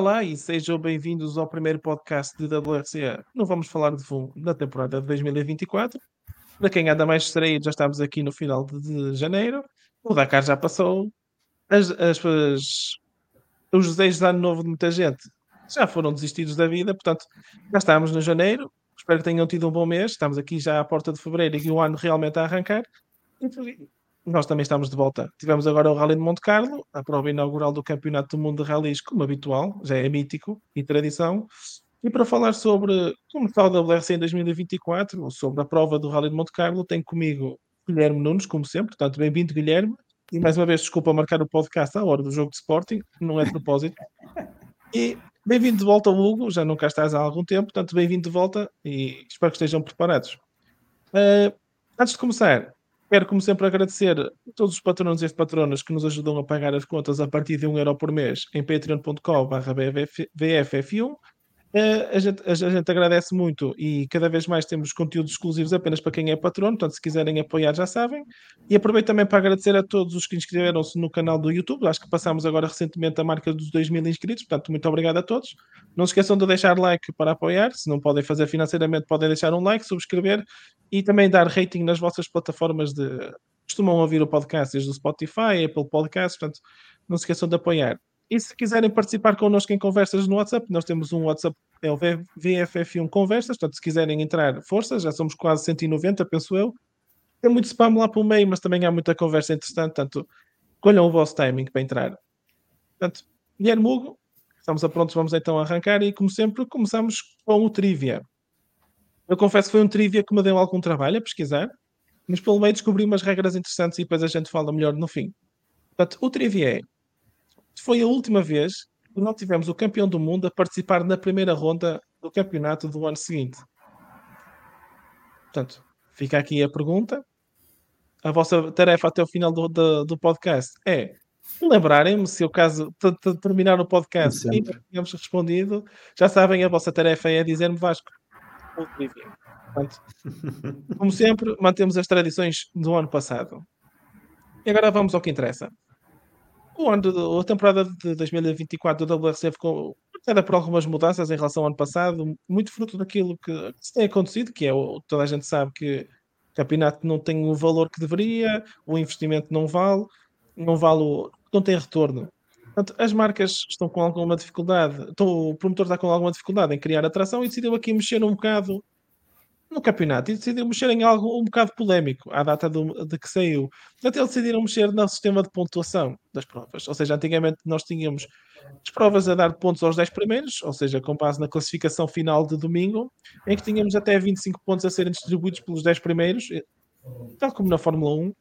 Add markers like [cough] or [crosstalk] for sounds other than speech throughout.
Olá, e sejam bem-vindos ao primeiro podcast de WRC. Não vamos falar de fundo da temporada de 2024. Para quem anda mais distraído, já estamos aqui no final de, de janeiro. O Dakar já passou. As, as, as- os desejos de ano novo de muita gente já foram desistidos da vida. Portanto, já estamos no janeiro. Espero que tenham tido um bom mês. Estamos aqui já à porta de fevereiro e o ano realmente a arrancar. Nós também estamos de volta. Tivemos agora o Rally de Monte Carlo, a prova inaugural do Campeonato do Mundo de Rallys, como habitual, já é mítico e tradição. E para falar sobre como está o WRC em 2024, ou sobre a prova do Rally de Monte Carlo, tenho comigo Guilherme Nunes, como sempre. Portanto, bem-vindo, Guilherme. E mais uma vez, desculpa marcar o podcast à hora do jogo de Sporting, não é de propósito. [laughs] E bem-vindo de volta, Hugo. Já não cá estás há algum tempo, portanto, bem-vindo de volta e espero que estejam preparados. Uh, antes de começar, quero, como sempre, agradecer a todos os patronos e as patronas que nos ajudam a pagar as contas a partir de 1 euro por mês em patreon.com.br A, gente, a, gente, agradece muito e cada vez mais temos conteúdos exclusivos apenas para quem é patrono, portanto, se quiserem apoiar, já sabem. E aproveito também para agradecer a todos os que inscreveram-se no canal do YouTube. Acho que passámos agora recentemente a marca dos 2 mil inscritos, portanto, muito obrigado a todos. Não se esqueçam de deixar like para apoiar. Se não podem fazer financeiramente, podem deixar um like, subscrever e também dar rating nas vossas plataformas de. Costumam ouvir o podcast desde o Spotify, Apple Podcasts, portanto, não se esqueçam de apoiar. E se quiserem participar connosco em conversas no WhatsApp, nós temos um WhatsApp, é o VFF1 Conversas, portanto, se quiserem entrar, força, já somos quase 190, penso eu. Tem muito spam lá pelo meio, mas também há muita conversa interessante, portanto, colham o vosso timing para entrar. Portanto, Guilherme Hugo, estamos a prontos, vamos então arrancar e, como sempre, começamos com o Trivia. Eu confesso que foi um Trivia que me deu algum trabalho a pesquisar, mas pelo meio descobri umas regras interessantes e depois a gente fala melhor no fim. Portanto, o Trivia é foi a última vez não tivemos o campeão do mundo a participar na primeira ronda do campeonato do ano seguinte. Portanto, fica aqui a pergunta. A vossa tarefa até o final do, do, do podcast é lembrarem-me, se o caso terminar o podcast e não tínhamos respondido, já sabem, a vossa tarefa é dizer-me Vasco. Portanto, [laughs] como sempre, mantemos as tradições do ano passado. E agora vamos ao que interessa o ano de, a temporada de 2024 do WRC ficou marcada por algumas mudanças em relação ao ano passado, muito fruto daquilo que, se tem acontecido, que é toda a gente sabe que o campeonato não tem o valor que deveria, o investimento não vale, não vale, o, não tem retorno. Portanto, as marcas estão com alguma dificuldade, então, o promotor está com alguma dificuldade em criar atração e decidiu aqui mexer um bocado no campeonato e decidiram mexer em algo um bocado polémico à data do, de que saiu. Eles decidiram mexer no sistema de pontuação das provas. Ou seja, antigamente nós tínhamos as provas a dar pontos aos 10 primeiros, ou seja, com base na classificação final de domingo, em que tínhamos até 25 pontos a serem distribuídos pelos 10 primeiros, tal como na Fórmula 1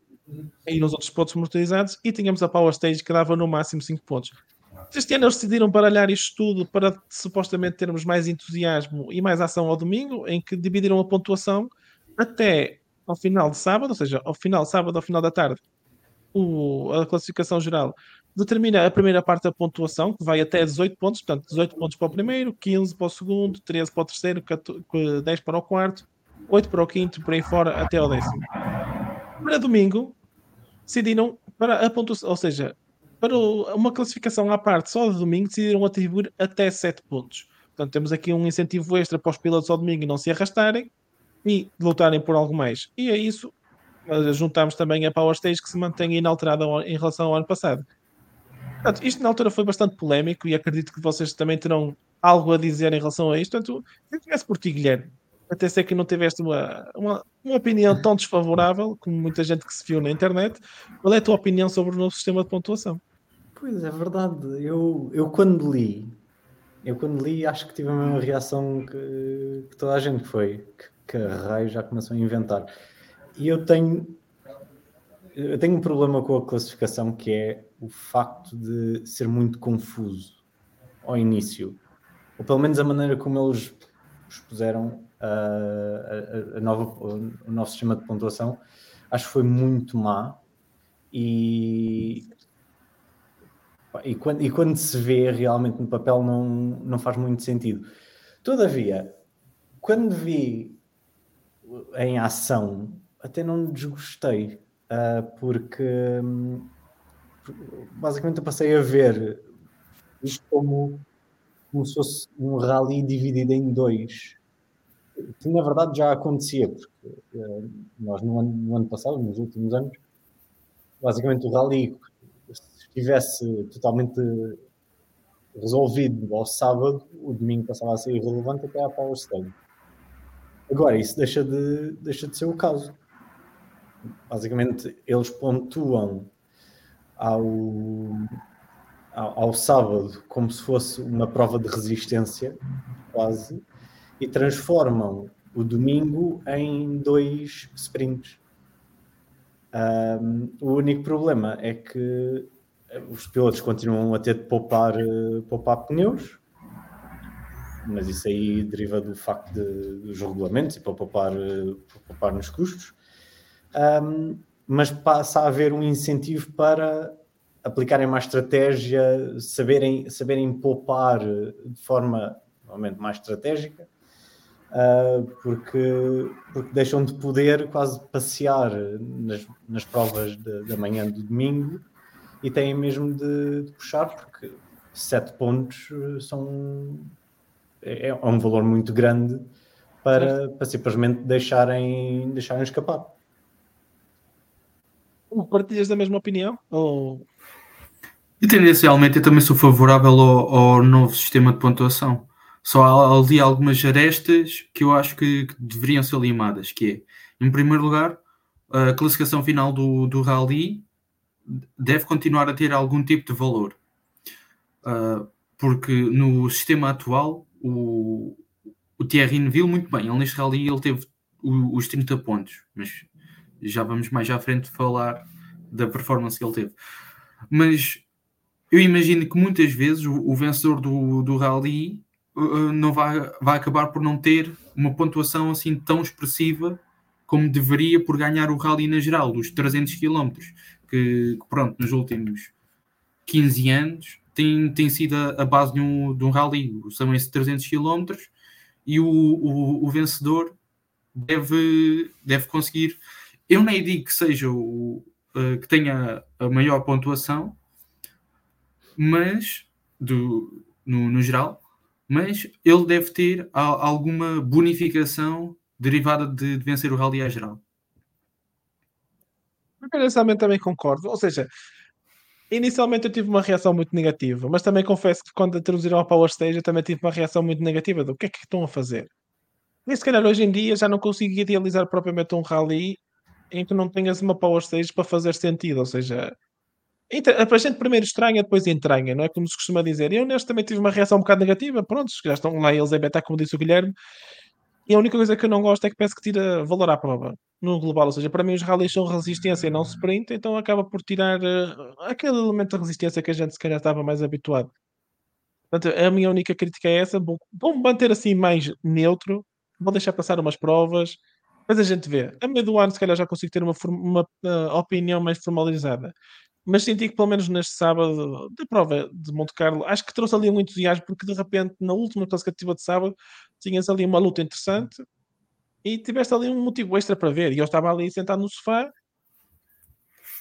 e nos outros pontos motorizados, e tínhamos a Power Stage que dava no máximo 5 pontos. Este ano eles decidiram baralhar isto tudo para supostamente termos mais entusiasmo e mais ação ao domingo, em que dividiram a pontuação até ao final de sábado, ou seja, ao final de sábado, ao final da tarde, o, a classificação geral determina a primeira parte da pontuação, que vai até 18 pontos, portanto, 18 pontos para o primeiro, 15 para o segundo, 13 para o terceiro, 10 para o quarto, 8 para o quinto, por aí fora, até ao décimo. Para domingo, decidiram para a pontuação, ou seja, para uma classificação à parte só de domingo, decidiram atribuir até 7 pontos. Portanto, temos aqui um incentivo extra para os pilotos ao domingo não se arrastarem e lutarem por algo mais. E é isso. Juntamos também a Power Stage que se mantém inalterada em relação ao ano passado. Portanto, isto na altura foi bastante polémico e acredito que vocês também terão algo a dizer em relação a isto. Portanto, eu começo por ti, Guilherme. Até sei que não tiveste uma, uma, uma, opinião tão desfavorável como muita gente que se viu na internet. Qual é a tua opinião sobre o novo sistema de pontuação? Pois é verdade. Eu, eu quando li, eu quando li acho que tive a mesma reação que, que toda a gente foi, que, que raio já começou a inventar. E eu tenho eu tenho um problema com a classificação que é o facto de ser muito confuso ao início. Ou pelo menos a maneira como eles expuseram a, a, a nova, o novo sistema de pontuação, acho que foi muito má. E e quando, e quando se vê realmente no papel não, não faz muito sentido. Todavia, quando vi em ação, até não desgostei, uh, porque um, basicamente eu passei a ver isto como como se fosse um rally dividido em dois. Que na verdade já acontecia, porque uh, nós no ano, no ano, passado, nos últimos anos, basicamente o rally, se estivesse totalmente resolvido ao sábado, o domingo passava a ser irrelevante até à Power Stage. Agora, isso deixa de, deixa de ser o caso. Basicamente, eles pontuam ao, ao, ao, sábado como se fosse uma prova de resistência, quase, e transformam o domingo em dois sprints. Um, o único problema é que os pilotos continuam a ter de poupar, uh, poupar pneus, mas isso aí deriva do facto de, dos regulamentos e para poupar, uh, para poupar nos custos. Um, mas passa a haver um incentivo para aplicarem mais estratégia, saberem, saberem poupar de forma normalmente mais estratégica, uh, porque, porque deixam de poder quase passear nas, nas provas da manhã do domingo e têm mesmo de, de puxar, porque sete pontos são é, é um valor muito grande para, para simplesmente deixarem, deixarem escapar. Partilhas da mesma opinião? Ou... E tendencialmente eu também sou favorável ao, ao novo sistema de pontuação. Só há ali algumas arestas que eu acho que, que, deveriam ser limadas, que é, em primeiro lugar, a classificação final do, do Rally deve continuar a ter algum tipo de valor. Uh, porque no sistema atual, o, o Thierry Neville, muito bem, ele neste Rally ele teve os 30 pontos, mas já vamos mais à frente falar da performance que ele teve. Mas eu imagino que muitas vezes o, o vencedor do, do rally uh, não vai, vai acabar por não ter uma pontuação assim tão expressiva como deveria por ganhar o rally na geral, dos 300 km, que, que pronto, nos últimos 15 anos tem, tem sido a, a base de um, de um rally, são esses 300 km, e o, o, o vencedor deve, deve conseguir eu nem digo que seja o uh, que tenha a maior pontuação, mas do, no, no geral, mas ele deve ter a, alguma bonificação derivada de, de, vencer o rally a geral. Inicialmente também concordo, ou seja, inicialmente eu tive uma reação muito negativa, mas também confesso que quando introduziram a Power Stage eu também tive uma reação muito negativa do que é que estão a fazer. E se calhar hoje em dia já não consigo idealizar propriamente um rally em que não tenhas uma power stage para fazer sentido, ou seja, a gente primeiro estranha, depois entranha, não é? Como se costuma dizer. Eu honestamente tive uma reação um bocado negativa, pronto, já estão lá eles a beta, como disse o Guilherme, e a única coisa que eu não gosto é que parece que tira valor à prova no global, ou seja, para mim os rallies são resistência e não sprint, então acaba por tirar uh, aquele elemento de resistência que a gente se calhar estava mais habituado. Portanto, a minha única crítica é essa, vou, vou manter assim mais neutro, vou deixar passar umas provas, mas a gente vê. A meio do ano, se calhar, já consigo ter uma, uma uh, opinião mais formalizada. Mas senti que, pelo menos neste sábado, da prova de Monte Carlo, acho que trouxe ali um entusiasmo, porque de repente, na última classificativa de sábado, tinhas ali uma luta interessante e tiveste ali um motivo extra para ver. E eu estava ali sentado no sofá,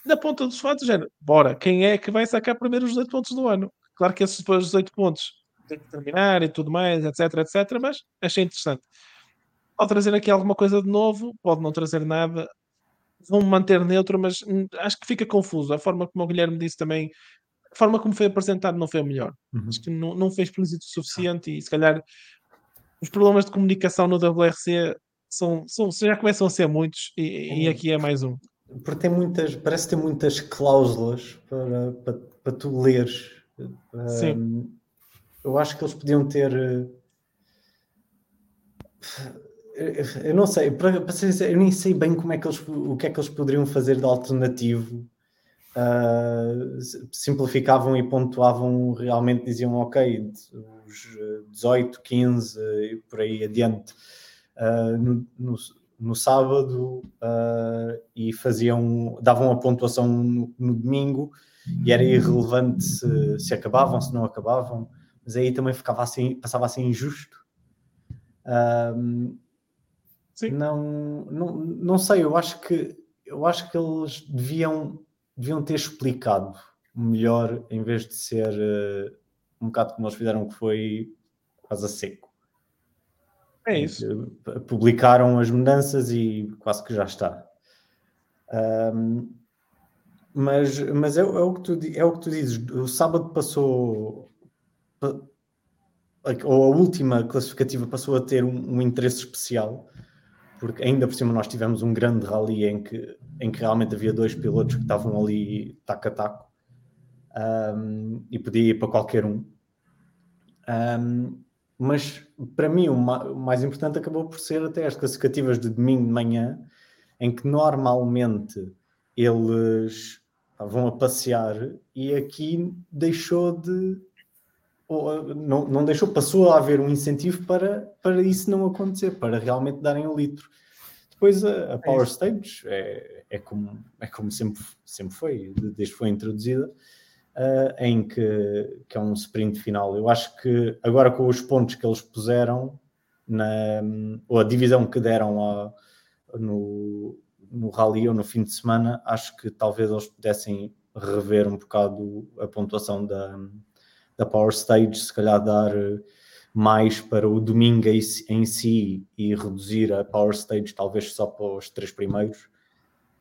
na ponta do sofá, dizendo: bora, quem é que vai sacar primeiro os 18 pontos do ano? Claro que esses depois, os 18 pontos, têm que terminar e tudo mais, etc, etc, mas achei interessante pode trazer aqui alguma coisa de novo, pode não trazer nada. Vão manter neutro, mas hum, acho que fica confuso. A forma como o Guilherme disse também, a forma como foi apresentado não foi a melhor. Uhum. Acho que não, não foi explícito o suficiente e se calhar os problemas de comunicação no WRC são, são, já começam a ser muitos e, e aqui é mais um. Porque tem muitas, parece ter muitas cláusulas para, para, para tu leres. Sim. Um, eu acho que eles podiam ter eu não sei, para, para ser sincero, eu nem sei bem como é que eles, o que é que eles poderiam fazer de alternativo. Uh, simplificavam e pontuavam, realmente diziam ok, os 18, 15 e por aí adiante uh, no, no, no, sábado uh, e faziam, davam a pontuação no, no domingo e era irrelevante se, se acabavam, se não acabavam, mas aí também ficava assim, passava assim injusto. Sim. Não, não, não sei, eu acho que eu acho que eles deviam, deviam ter explicado melhor em vez de ser uh, um bocado como eles fizeram, que foi quase a seco. É isso. Publicaram as mudanças e quase que já está. Um, mas mas é, é, o que tu, é o que tu dizes. O sábado passou. Ou a última classificativa passou a ter um, um interesse especial porque ainda por cima nós tivemos um grande rally em que, em que realmente havia dois pilotos que estavam ali taco a taco um, e podia ir para qualquer um. um mas para mim o, ma o, mais importante acabou por ser até as classificativas de domingo de manhã, em que normalmente eles vão a passear e aqui deixou de não, não deixou, passou a haver um incentivo para, para isso não acontecer, para realmente darem o um litro. Depois a, a é Power é Stage é, é, como, é como sempre, sempre foi, desde que foi introduzida, uh, em que, que é um sprint final. Eu acho que agora com os pontos que eles puseram, na, ou a divisão que deram a, no, no rally ou no fim de semana, acho que talvez eles pudessem rever um bocado a pontuação da, da Power Stage, se calhar dar mais para o domingo em si e reduzir a Power Stage talvez só para os três primeiros,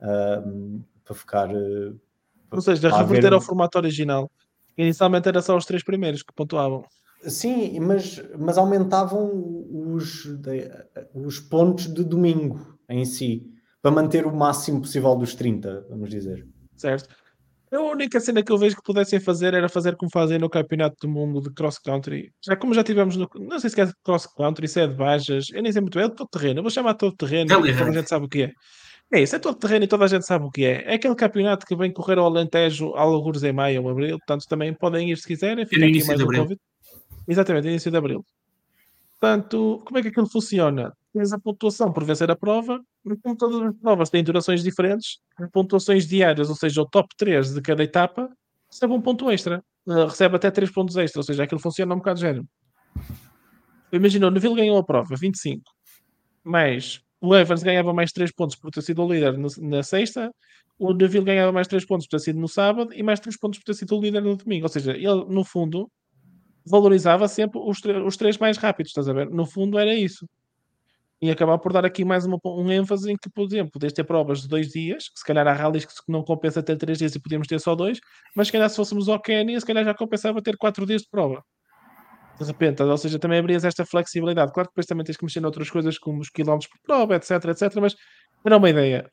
uh, para ficar. Uh, Ou seja, reverter haver... ao formato original. Inicialmente era só os três primeiros que pontuavam. Sim, mas, mas aumentavam os, os pontos de domingo em si, para manter o máximo possível dos 30, vamos dizer. Certo. A única cena que eu vejo que pudessem fazer era fazer como fazem no Campeonato do Mundo de Cross Country. Já como já tivemos no. Não sei se é de Cross Country, se é de Bajas, eu nem sei muito bem, é de todo terreno. Eu vou chamar todo terreno, toda a gente sabe o que é. É isso, é todo terreno e toda a gente sabe o que é. É aquele campeonato que vem correr ao Alentejo, alguns em maio ou abril, portanto também podem ir se quiserem. Fica aqui mais um convite. Exatamente, início de abril. Portanto, como é que aquilo funciona? Tens a pontuação por vencer a prova, e como todas as provas têm durações diferentes, pontuações diárias, ou seja, o top 3 de cada etapa, recebe um ponto extra. Uh, recebe até 3 pontos extra, ou seja, aquilo funciona um bocado de género. Imagina, o Neville ganhou a prova, 25. Mas o Evans ganhava mais 3 pontos por ter sido o líder na sexta, o Neville ganhava mais 3 pontos por ter sido no sábado e mais 3 pontos por ter sido o líder no domingo. Ou seja, ele, no fundo, valorizava sempre os, os três mais rápidos, estás a ver? No fundo era isso. E acabar por dar aqui mais uma, um ênfase em que, por exemplo, podes ter provas de dois dias, que se calhar há rallies que não compensa ter três dias e podíamos ter só dois, mas se calhar se fôssemos ao Quênia, se calhar já compensava ter quatro dias de prova. De repente, ou seja, também abrias esta flexibilidade. Claro que depois também tens que mexer noutras coisas, como os quilómetros por prova, etc, etc, mas era uma ideia.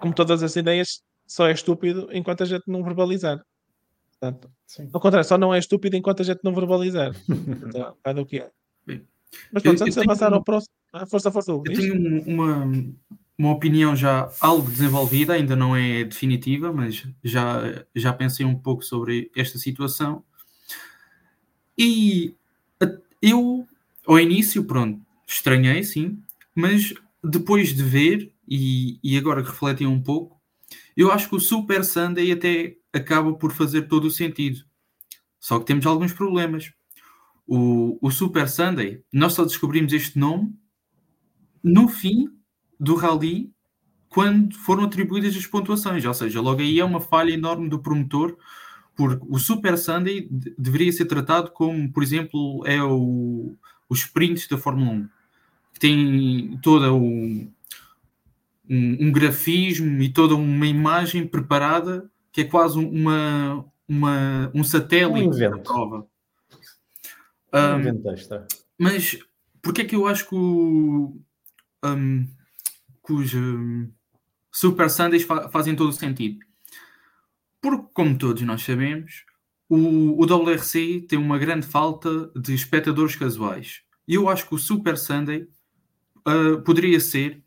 Como todas as ideias, só é estúpido enquanto a gente não verbalizar. Portanto, Sim. Ao contrário, só não é estúpido enquanto a gente não verbalizar. [laughs] então, é o que é. Bem, Mas pronto, antes de avançar ao próximo. Ah, força, força, Eu tenho uma, uma opinião já algo desenvolvida, ainda não é definitiva, mas já, já pensei um pouco sobre esta situação. E eu, ao início, pronto, estranhei, sim, mas depois de ver, e, e agora que refleti um pouco, eu acho que o Super Sunday até acaba por fazer todo o sentido. Só que temos alguns problemas. O, o Super Sunday, nós só descobrimos este nome no fim do rally, quando foram atribuídas as pontuações. Ou seja, logo aí é uma falha enorme do promotor, porque o Super Sunday deveria ser tratado como, por exemplo, é o, os sprints da Fórmula 1, que tem toda o, um, um grafismo e toda uma imagem preparada que é quase uma, uma, um satélite um da prova. Um, extra. Mas porquê é que eu acho que, o, um, que os um, Super Sundays fa fazem todo o sentido? Porque, como todos nós sabemos, o, o WRC tem uma grande falta de espectadores casuais. E eu acho que o Super Sunday uh, poderia ser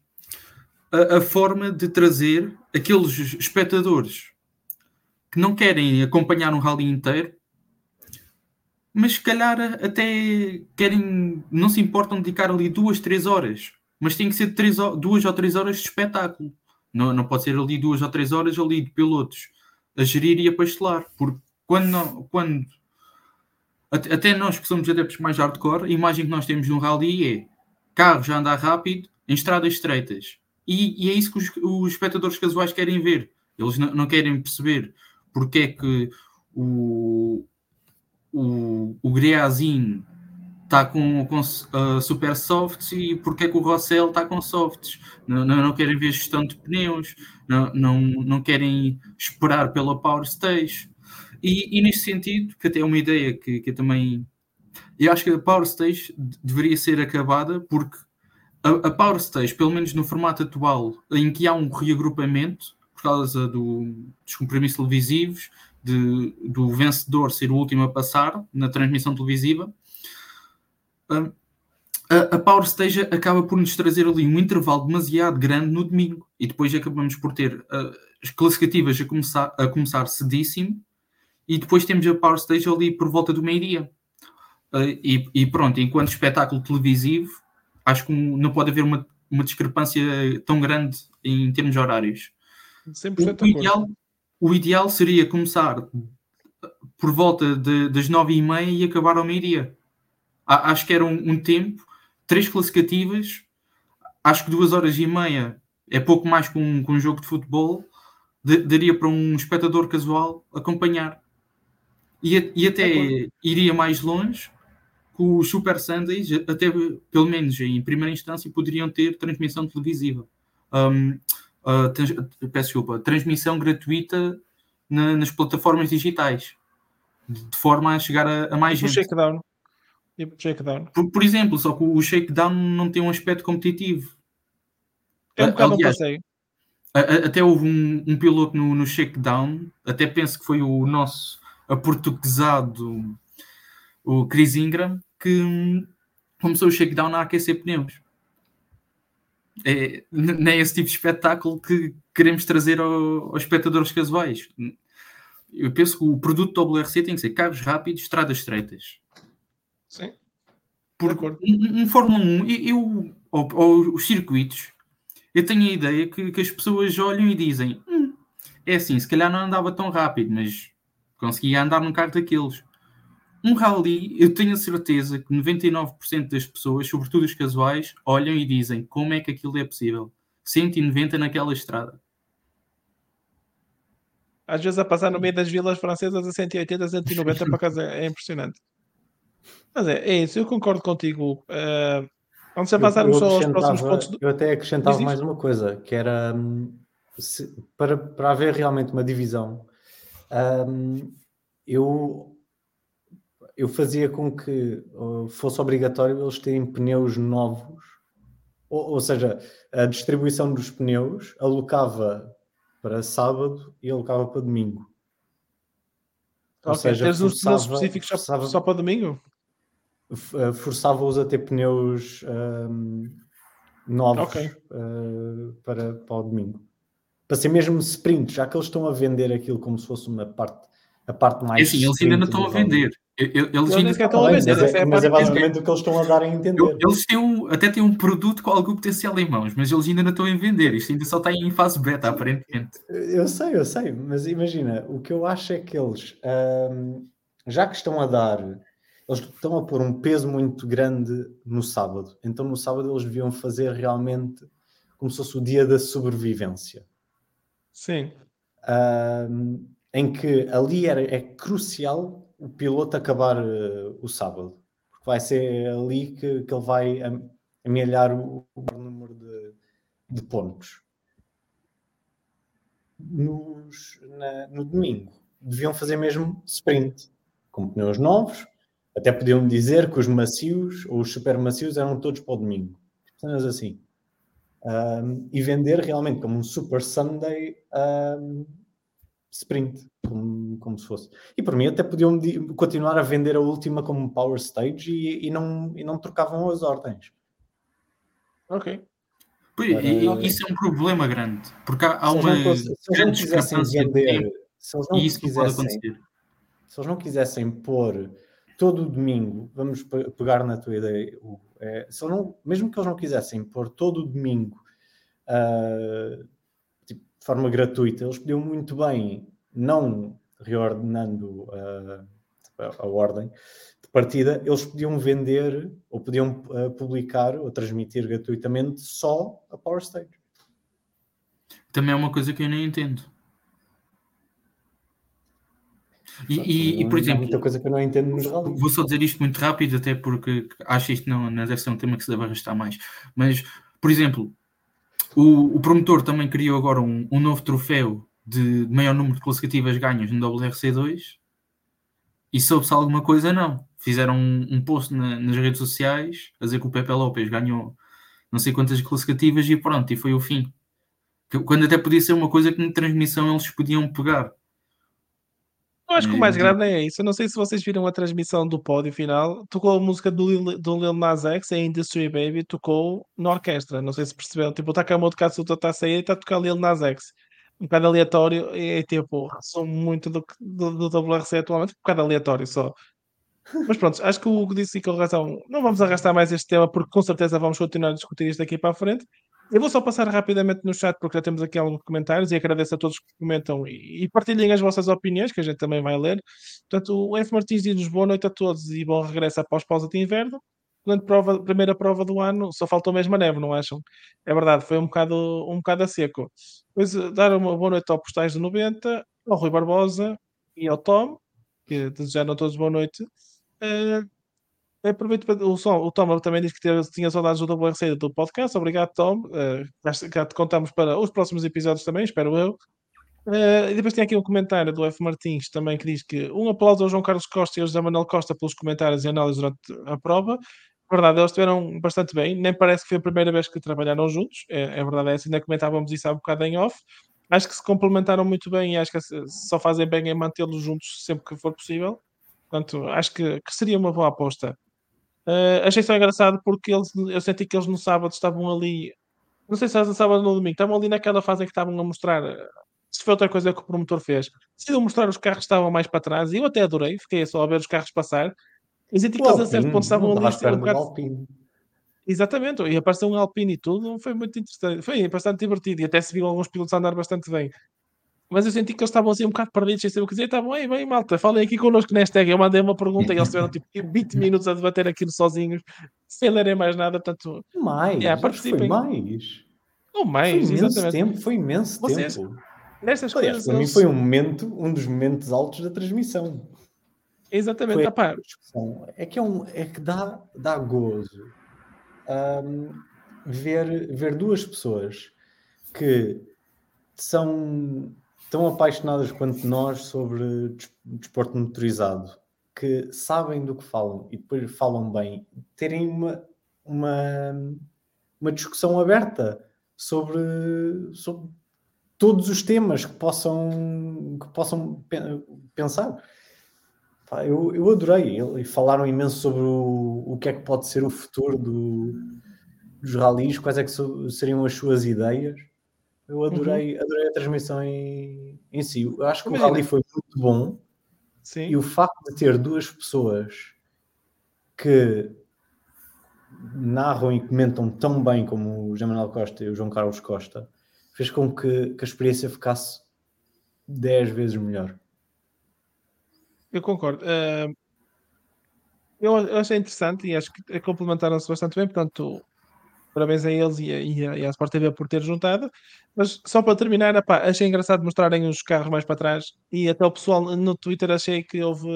a, a, forma de trazer aqueles espectadores que não querem acompanhar um rally inteiro, mas se calhar até querem, não se importam de dedicar ali duas, três horas, mas tem que ser três, duas ou três horas de espetáculo. Não, não pode ser ali duas ou três horas ali de pilotos a gerir e a pastelar, porque quando, quando até nós que somos adeptos mais hardcore, a imagem que nós temos no rally é carro já andar rápido em estradas estreitas. E, e é isso que os, os, espectadores casuais querem ver. Eles não, não querem perceber porque é que o, o, o, o Greazin está com, com uh, super softs e porque é que o Rossell está com softs? Não, não, não, querem ver gestão de pneus, não, não, não querem esperar pela Power Stage. E, e neste sentido, que até é uma ideia que, que eu também. Eu acho que a Power Stage deveria ser acabada porque a, a Power Stage, pelo menos no formato atual, em que há um reagrupamento por causa do, dos compromissos televisivos, de, do vencedor ser o último a passar na transmissão televisiva, a, a Power Stage acaba por nos trazer ali um intervalo demasiado grande no domingo e depois acabamos por ter uh, as classificativas a começar, a começar cedíssimo e depois temos a Power Stage ali por volta do meio-dia. Uh, e, e, pronto, enquanto espetáculo televisivo, acho que não pode haver uma, uma discrepância tão grande em termos horários. O, o, ideal, o ideal seria começar por volta de, das nove e meia e acabar ao meio-dia acho que era um, um, tempo, três classificativas, acho que duas horas e meia é pouco mais que um, que um jogo de futebol, de, daria para um espectador casual acompanhar. E, e até é iria mais longe, com os Super Sundays, até pelo menos em primeira instância, poderiam ter transmissão televisiva. Um, uh, trans, peço desculpa, transmissão gratuita na, nas plataformas digitais, de forma a chegar a, a mais o gente. Shakedown. Tipo shakedown. Por, por, exemplo, só que o shakedown não tem um aspecto competitivo. É um bocado Aliás, passeio. Até houve um, um piloto no, no shakedown, até penso que foi o nosso aportuguesado, o Chris Ingram, que começou o shakedown a aquecer pneus. É, nem é esse tipo de espetáculo que queremos trazer ao, aos espectadores casuais. Eu penso que o produto do WRC tem que ser carros rápidos, estradas estreitas. Sim. Porque um, um, Fórmula 1, eu, ou, ou, os circuitos, eu tenho a ideia que, que as pessoas olham e dizem: hum, é assim, se calhar não andava tão rápido, mas conseguia andar num carro daqueles. Um rally, eu tenho a certeza que 99% das pessoas, sobretudo os casuais, olham e dizem como é que aquilo é possível. 190 naquela estrada. Às vezes a passar no meio das vilas francesas a 180, 190 para casa é impressionante. Mas é, é isso, eu concordo contigo. Uh, vamos avançarmos só aos próximos pontos. Eu até acrescentava mais uma coisa, que era hum, se, para, para haver realmente uma divisão, um, eu, eu fazia com que uh, fosse obrigatório eles terem pneus novos, ou, ou seja, a distribuição dos pneus alocava para sábado e alocava para domingo. Ou okay, seja, uns pneus específicos só, só para domingo? Eh, forçava-os a ter pneus um, novos okay. uh, para, para o domingo. Para ser mesmo sprint, já que eles estão a vender aquilo como se fosse uma parte, a parte mais. É assim, eles ainda não estão a vender. Eles, eles ainda estão a vender. Mas, é, mas é basicamente o que eles estão a dar a entender. Eles têm um, até têm um produto com algum potencial em mãos, mas eles ainda não estão a vender. Isto ainda só está em fase beta, aparentemente. Eu sei, eu sei, mas imagina, o que eu acho é que eles, um, já que estão a dar eles estão a pôr um peso muito grande no sábado. Então no sábado eles deviam fazer realmente como se fosse o dia da sobrevivência. Sim. Uh, em que ali era, é crucial o piloto acabar uh, o sábado. Porque vai ser ali que, que ele vai amelhar o, o número de, de pontos. Nos, na, no domingo deviam fazer mesmo sprint com pneus novos até podiam dizer que os macios ou os super macios eram todos para o domingo. Cenas assim. Um, e vender realmente como um Super Sunday um, sprint, como, como se fosse. E por mim até podiam continuar a vender a última como Power Stage e, e, não, e não trocavam as ordens. Ok. Para... Isso é um problema grande, porque há, há uma não, se grande discrepância vender, se eles não isso quisessem, pode acontecer. Se eles não quisessem pôr todo domingo, vamos pegar na tua ideia, é, se não, mesmo que eles não quisessem pôr todo o domingo uh, tipo, de forma gratuita, eles podiam muito bem, não reordenando uh, a, a, ordem de partida, eles podiam vender ou podiam uh, publicar ou transmitir gratuitamente só a Power Stage. Também é uma coisa que eu nem entendo. E, e, e, por exemplo, muita coisa que eu não entendo nos rallies. Vou só dizer isto muito rápido, até porque acho isto não, não deve ser um tema que se deve arrastar mais. Mas, por exemplo, o, o promotor também criou agora um, um novo troféu de maior número de classificativas ganhas no WRC2 e soube-se alguma coisa? Não. Fizeram um, um post na, nas redes sociais a dizer que o Pepe Lopes ganhou não sei quantas classificativas e pronto, e foi o fim. Quando até podia ser uma coisa que na transmissão eles podiam pegar. Eu acho que o mais grave é isso. Eu não sei se vocês viram a transmissão do pódio final. Tocou a música do Lil, do Lil Nas X, a Industry Baby, tocou na orquestra. Não sei se perceberam. Tipo, o Takamoto Katsuta está a sair e está a tocar Lil Nas X. Um bocado aleatório. E tipo, sou muito do, do, do WRC atualmente, um bocado aleatório só. Mas pronto, acho que o Hugo disse com razão. Não vamos arrastar mais este tema, porque com certeza vamos continuar a discutir isto daqui para a frente. Eu vou só passar rapidamente no chat, porque já temos aqui alguns comentários e agradeço a todos que comentam e, partilhem as vossas opiniões, que a gente também vai ler. Portanto, o F. Martins diz-nos boa noite a todos e bom regresso após pausa de inverno. Grande prova, primeira prova do ano, só faltou mesmo a neve, não acham? É verdade, foi um bocado, um bocado a seco. Depois, dar uma boa noite ao Postais de 90, ao Rui Barbosa e ao Tom, que desejaram a todos boa noite. Uh, aproveito para o, som, o Tom também disse que tinha saudades do WRC do podcast. Obrigado, Tom. Uh, já, te contamos para os próximos episódios também, espero eu. Uh, e depois tem aqui um comentário do F. Martins também que diz que um aplauso ao João Carlos Costa e ao José Manuel Costa pelos comentários e análises durante a prova. Verdade, eles estiveram bastante bem. Nem parece que foi a primeira vez que trabalharam juntos. É, é verdade, é assim, ainda comentávamos isso há um bocado em off. Acho que se complementaram muito bem e acho que só fazem bem em mantê-los juntos sempre que for possível. Portanto, acho que, que seria uma boa aposta. Uh, achei só engraçado porque eles, eu senti que eles no sábado estavam ali. Não sei se eles no sábado ou no domingo, estavam ali naquela fase em que estavam a mostrar. Se foi outra coisa que o promotor fez, decidiu mostrar os carros que estavam mais para trás e eu até adorei, fiquei só a ver os carros passar. E senti que eles a certo ponto estavam ali. Um bocado... Exatamente, e apareceu um Alpine e tudo, foi muito interessante, foi bastante divertido e até se viu alguns pilotos a andar bastante bem. Mas eu senti que eles estavam assim um bocado perdidos, sem saber o que dizer. Estavam, ei, bem, malta, falem aqui connosco na hashtag. Eu mandei uma pergunta e eles tiveram tipo [laughs] 20 minutos a debater aquilo sozinhos, sem lerem mais nada. Portanto, mais, yeah, participem. foi mais. Ou mais, foi imenso tempo, foi imenso Vocês, tempo. Nestas Aliás, coisas, para mim foi um momento, um dos momentos altos da transmissão. Exatamente, foi a É que, é, um, é que dá, dá gozo um, ver, ver duas pessoas que são tão apaixonadas quanto nós sobre desporto motorizado, que sabem do que falam e depois falam bem, terem uma, uma, uma discussão aberta sobre, sobre todos os temas que possam, que possam pensar. Eu, eu adorei, e falaram imenso sobre o, o que é que pode ser o futuro do, dos ralis, quais é que seriam as suas ideias. Eu adorei, uhum. adorei a transmissão em, em si. Eu acho que Imagina. o rally foi muito bom. Sim. E o facto de ter duas pessoas que narram e comentam tão bem como o Manuel Costa e o João Carlos Costa fez com que, que a experiência ficasse 10 vezes melhor. Eu concordo. Uh, eu, eu achei interessante e acho que complementaram-se bastante bem. Portanto, Parabéns a eles e a, e a, e Sport TV por ter juntado. Mas só para terminar, epá, achei engraçado mostrarem os carros mais para trás e até o pessoal no Twitter achei que houve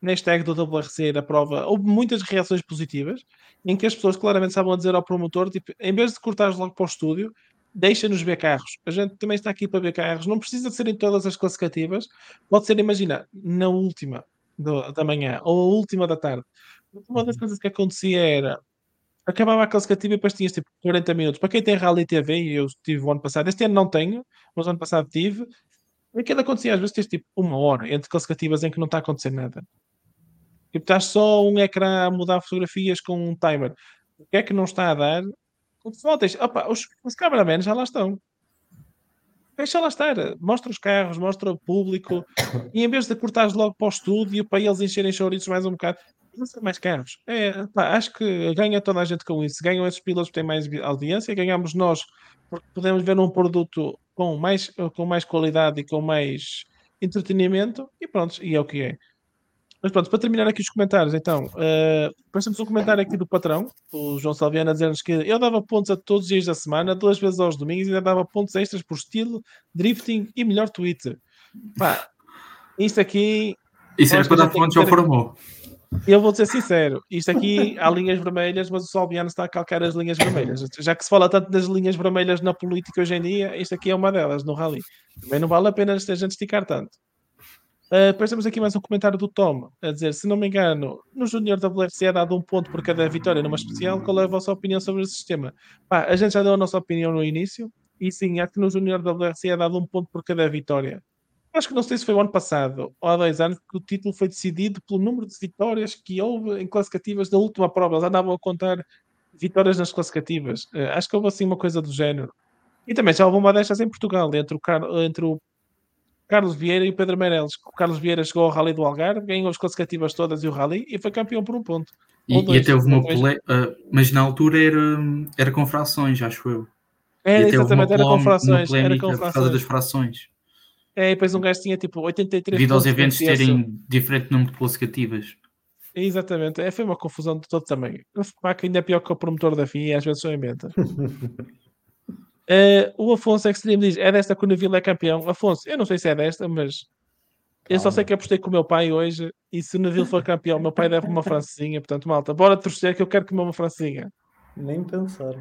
na hashtag do WRC da prova, houve muitas reações positivas em que as pessoas claramente estavam a dizer ao promotor, tipo, em vez de cortares logo para o estúdio, deixa-nos ver carros. A gente também está aqui para ver carros. Não precisa de ser em todas as classificativas. Pode ser, imagina, na última do, da manhã ou a última da tarde. Uma das coisas que acontecia era acabava a classificativa e depois tinhas tipo 40 minutos. Para quem tem Rally TV, eu tive o ano passado, este ano não tenho, mas o ano passado tive. Aquilo acontecia às vezes tens tipo uma hora entre classificativas em que não está a acontecer nada. Tipo, estás só um ecrã a mudar fotografias com um timer. O que é que não está a dar? Voltas, opa, os, os cameramen já lá estão. Deixa lá estar, mostra os carros, mostra o público, e em vez de cortares logo para o estúdio para eles encherem chouriços mais um bocado, não ser mais caros. É, pá, acho que ganha toda a gente com isso. Ganham esses pilotos que têm mais audiência, ganhamos nós porque podemos ver um produto com mais, com mais qualidade e com mais entretenimento e pronto, e é o que é. Mas pronto, para terminar aqui os comentários, então, uh, temos um comentário aqui do patrão, o João Salviano, a dizer-nos que eu dava pontos a todos os dias da semana, duas vezes aos domingos, e ainda dava pontos extras por estilo, drifting e melhor Twitter. Pá, isto aqui Isso era para dar fontes ao formou. Eu vou ser sincero, isto aqui há linhas vermelhas, mas o Solbiano está a calcar as linhas vermelhas. Já que se fala tanto das linhas vermelhas na política hoje em dia, isto aqui é uma delas no rally. Também não vale a pena a gente esticar tanto. Uh, depois temos aqui mais um comentário do Tom, a dizer, se não me engano, no Júnior WRC é dado um ponto por cada vitória numa especial, qual é a vossa opinião sobre o sistema? Pá, a gente já deu a nossa opinião no início, e sim, acho que no Júnior WRC é dado um ponto por cada vitória. Acho que não sei se foi o ano passado ou há dois anos que o título foi decidido pelo número de vitórias que houve em classificativas da última prova. Eles andavam a contar vitórias nas classificativas. Uh, acho que houve assim uma coisa do género. E também já houve uma destas em Portugal, entre o, Car entre o Carlos Vieira e o Pedro Meireles. O Carlos Vieira chegou ao Rally do Algarve, ganhou as classificativas todas e o Rally e foi campeão por um ponto. E, e até houve uma pole... Uh, mas na altura era, era com frações, acho eu. É, exatamente, era com frações. Era com frações. Por causa das frações. É, e depois um gajo tinha tipo 83 Devido aos eventos terem diferente número de classificativas. Exatamente, é, foi uma confusão de todo também. O FPAC ainda é pior que o promotor da FIA, às vezes só inventa. Uh, [laughs] o Afonso Extreme diz: é desta que o Neville é campeão. Afonso, eu não sei se é desta, mas eu só sei que apostei com o meu pai hoje. E se o Neville for campeão, meu pai deve uma francesinha. Portanto, malta, bora torcer que eu quero comer uma francesinha. Nem pensar.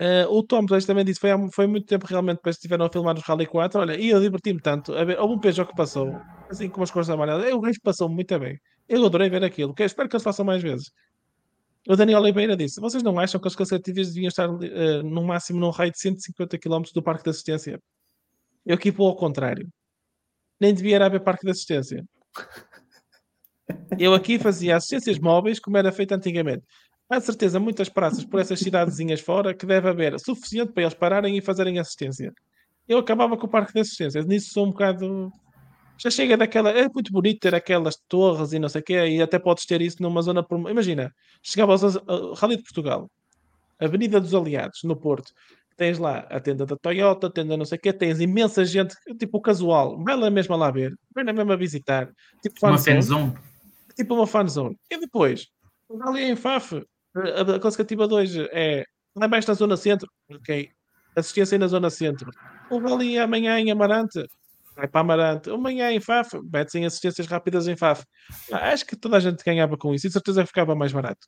Uh, o Tom também disse: foi, foi muito tempo realmente depois que estiveram a filmar os Rally 4. Olha, e eu diverti-me tanto. A ver, houve um Peugeot que passou, assim com umas cores amarelas. O gajo passou muito bem. Eu adorei ver aquilo. Que espero que eles façam mais vezes. O Daniel Oliveira disse: Vocês não acham que as cansativas deviam estar uh, no máximo num raio de 150 km do parque de assistência? Eu aqui vou ao contrário. Nem devia haver parque de assistência. Eu aqui fazia assistências móveis como era feito antigamente. Há certeza muitas praças por essas cidadezinhas fora que deve haver suficiente para eles pararem e fazerem assistência. Eu acabava com o parque de assistência. Nisso sou um bocado já chega daquela. É muito bonito ter aquelas torres e não sei o quê, e até podes ter isso numa zona. Imagina, chegava uh, Rally de Portugal, Avenida dos Aliados, no Porto. Tens lá a tenda da Toyota, a tenda não sei o quê, tens imensa gente, tipo casual, vai lá mesmo a lá ver, vai lá mesmo a visitar. Tipo uma fanzone. Tipo uma fanzone. E depois, ali em Faf, a, a classificativa 2 é lá embaixo na Zona Centro, ok. Assistência na Zona Centro. O ali amanhã em Amarante, vai para Amarante, amanhã em Faf, mete em assistências rápidas em Faf. Ah, acho que toda a gente ganhava com isso e de certeza ficava mais barato.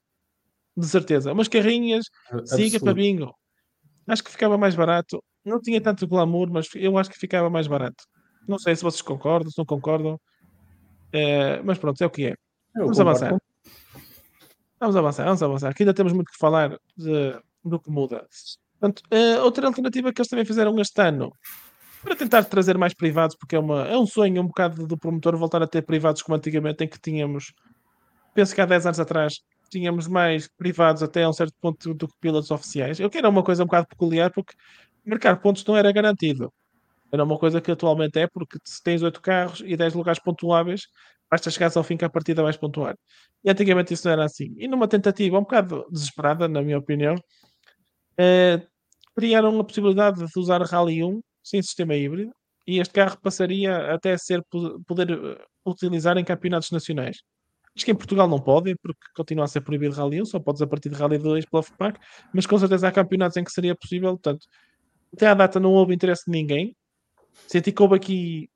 De certeza. Umas carrinhas, siga para bingo. Acho que ficava mais barato. Não tinha tanto glamour, mas eu acho que ficava mais barato. Não sei se vocês concordam, se não concordam. É, mas pronto, é o que é. Vamos avançar. Vamos avançar, vamos avançar. Aqui ainda temos muito que falar de, do que muda. Portanto, uh, outra alternativa que eles também fizeram este ano para tentar trazer mais privados, porque é, uma, é um sonho um bocado do promotor voltar a ter privados como antigamente, em que tínhamos, penso que há 10 anos atrás, tínhamos mais privados até a um certo ponto do que pilotos oficiais. Eu quero uma coisa um bocado peculiar, porque marcar pontos não era garantido. Era uma coisa que atualmente é, porque se tens 8 carros e 10 lugares pontuáveis, basta chegar ao fim que a partida vais pontuar. E antigamente isso não era assim. E numa tentativa um bocado desesperada, na minha opinião, eh, criaram a possibilidade de usar Rally 1 sem sistema híbrido e este carro passaria até a ser poder eh, utilizar em campeonatos nacionais. Acho que em Portugal não podem, porque continua a ser proibido Rally 1, só podes a partir de Rally 2 pela FPAC, mas com certeza há campeonatos em que seria possível, portanto, até à data não houve interesse de ninguém. Senti que houve aqui.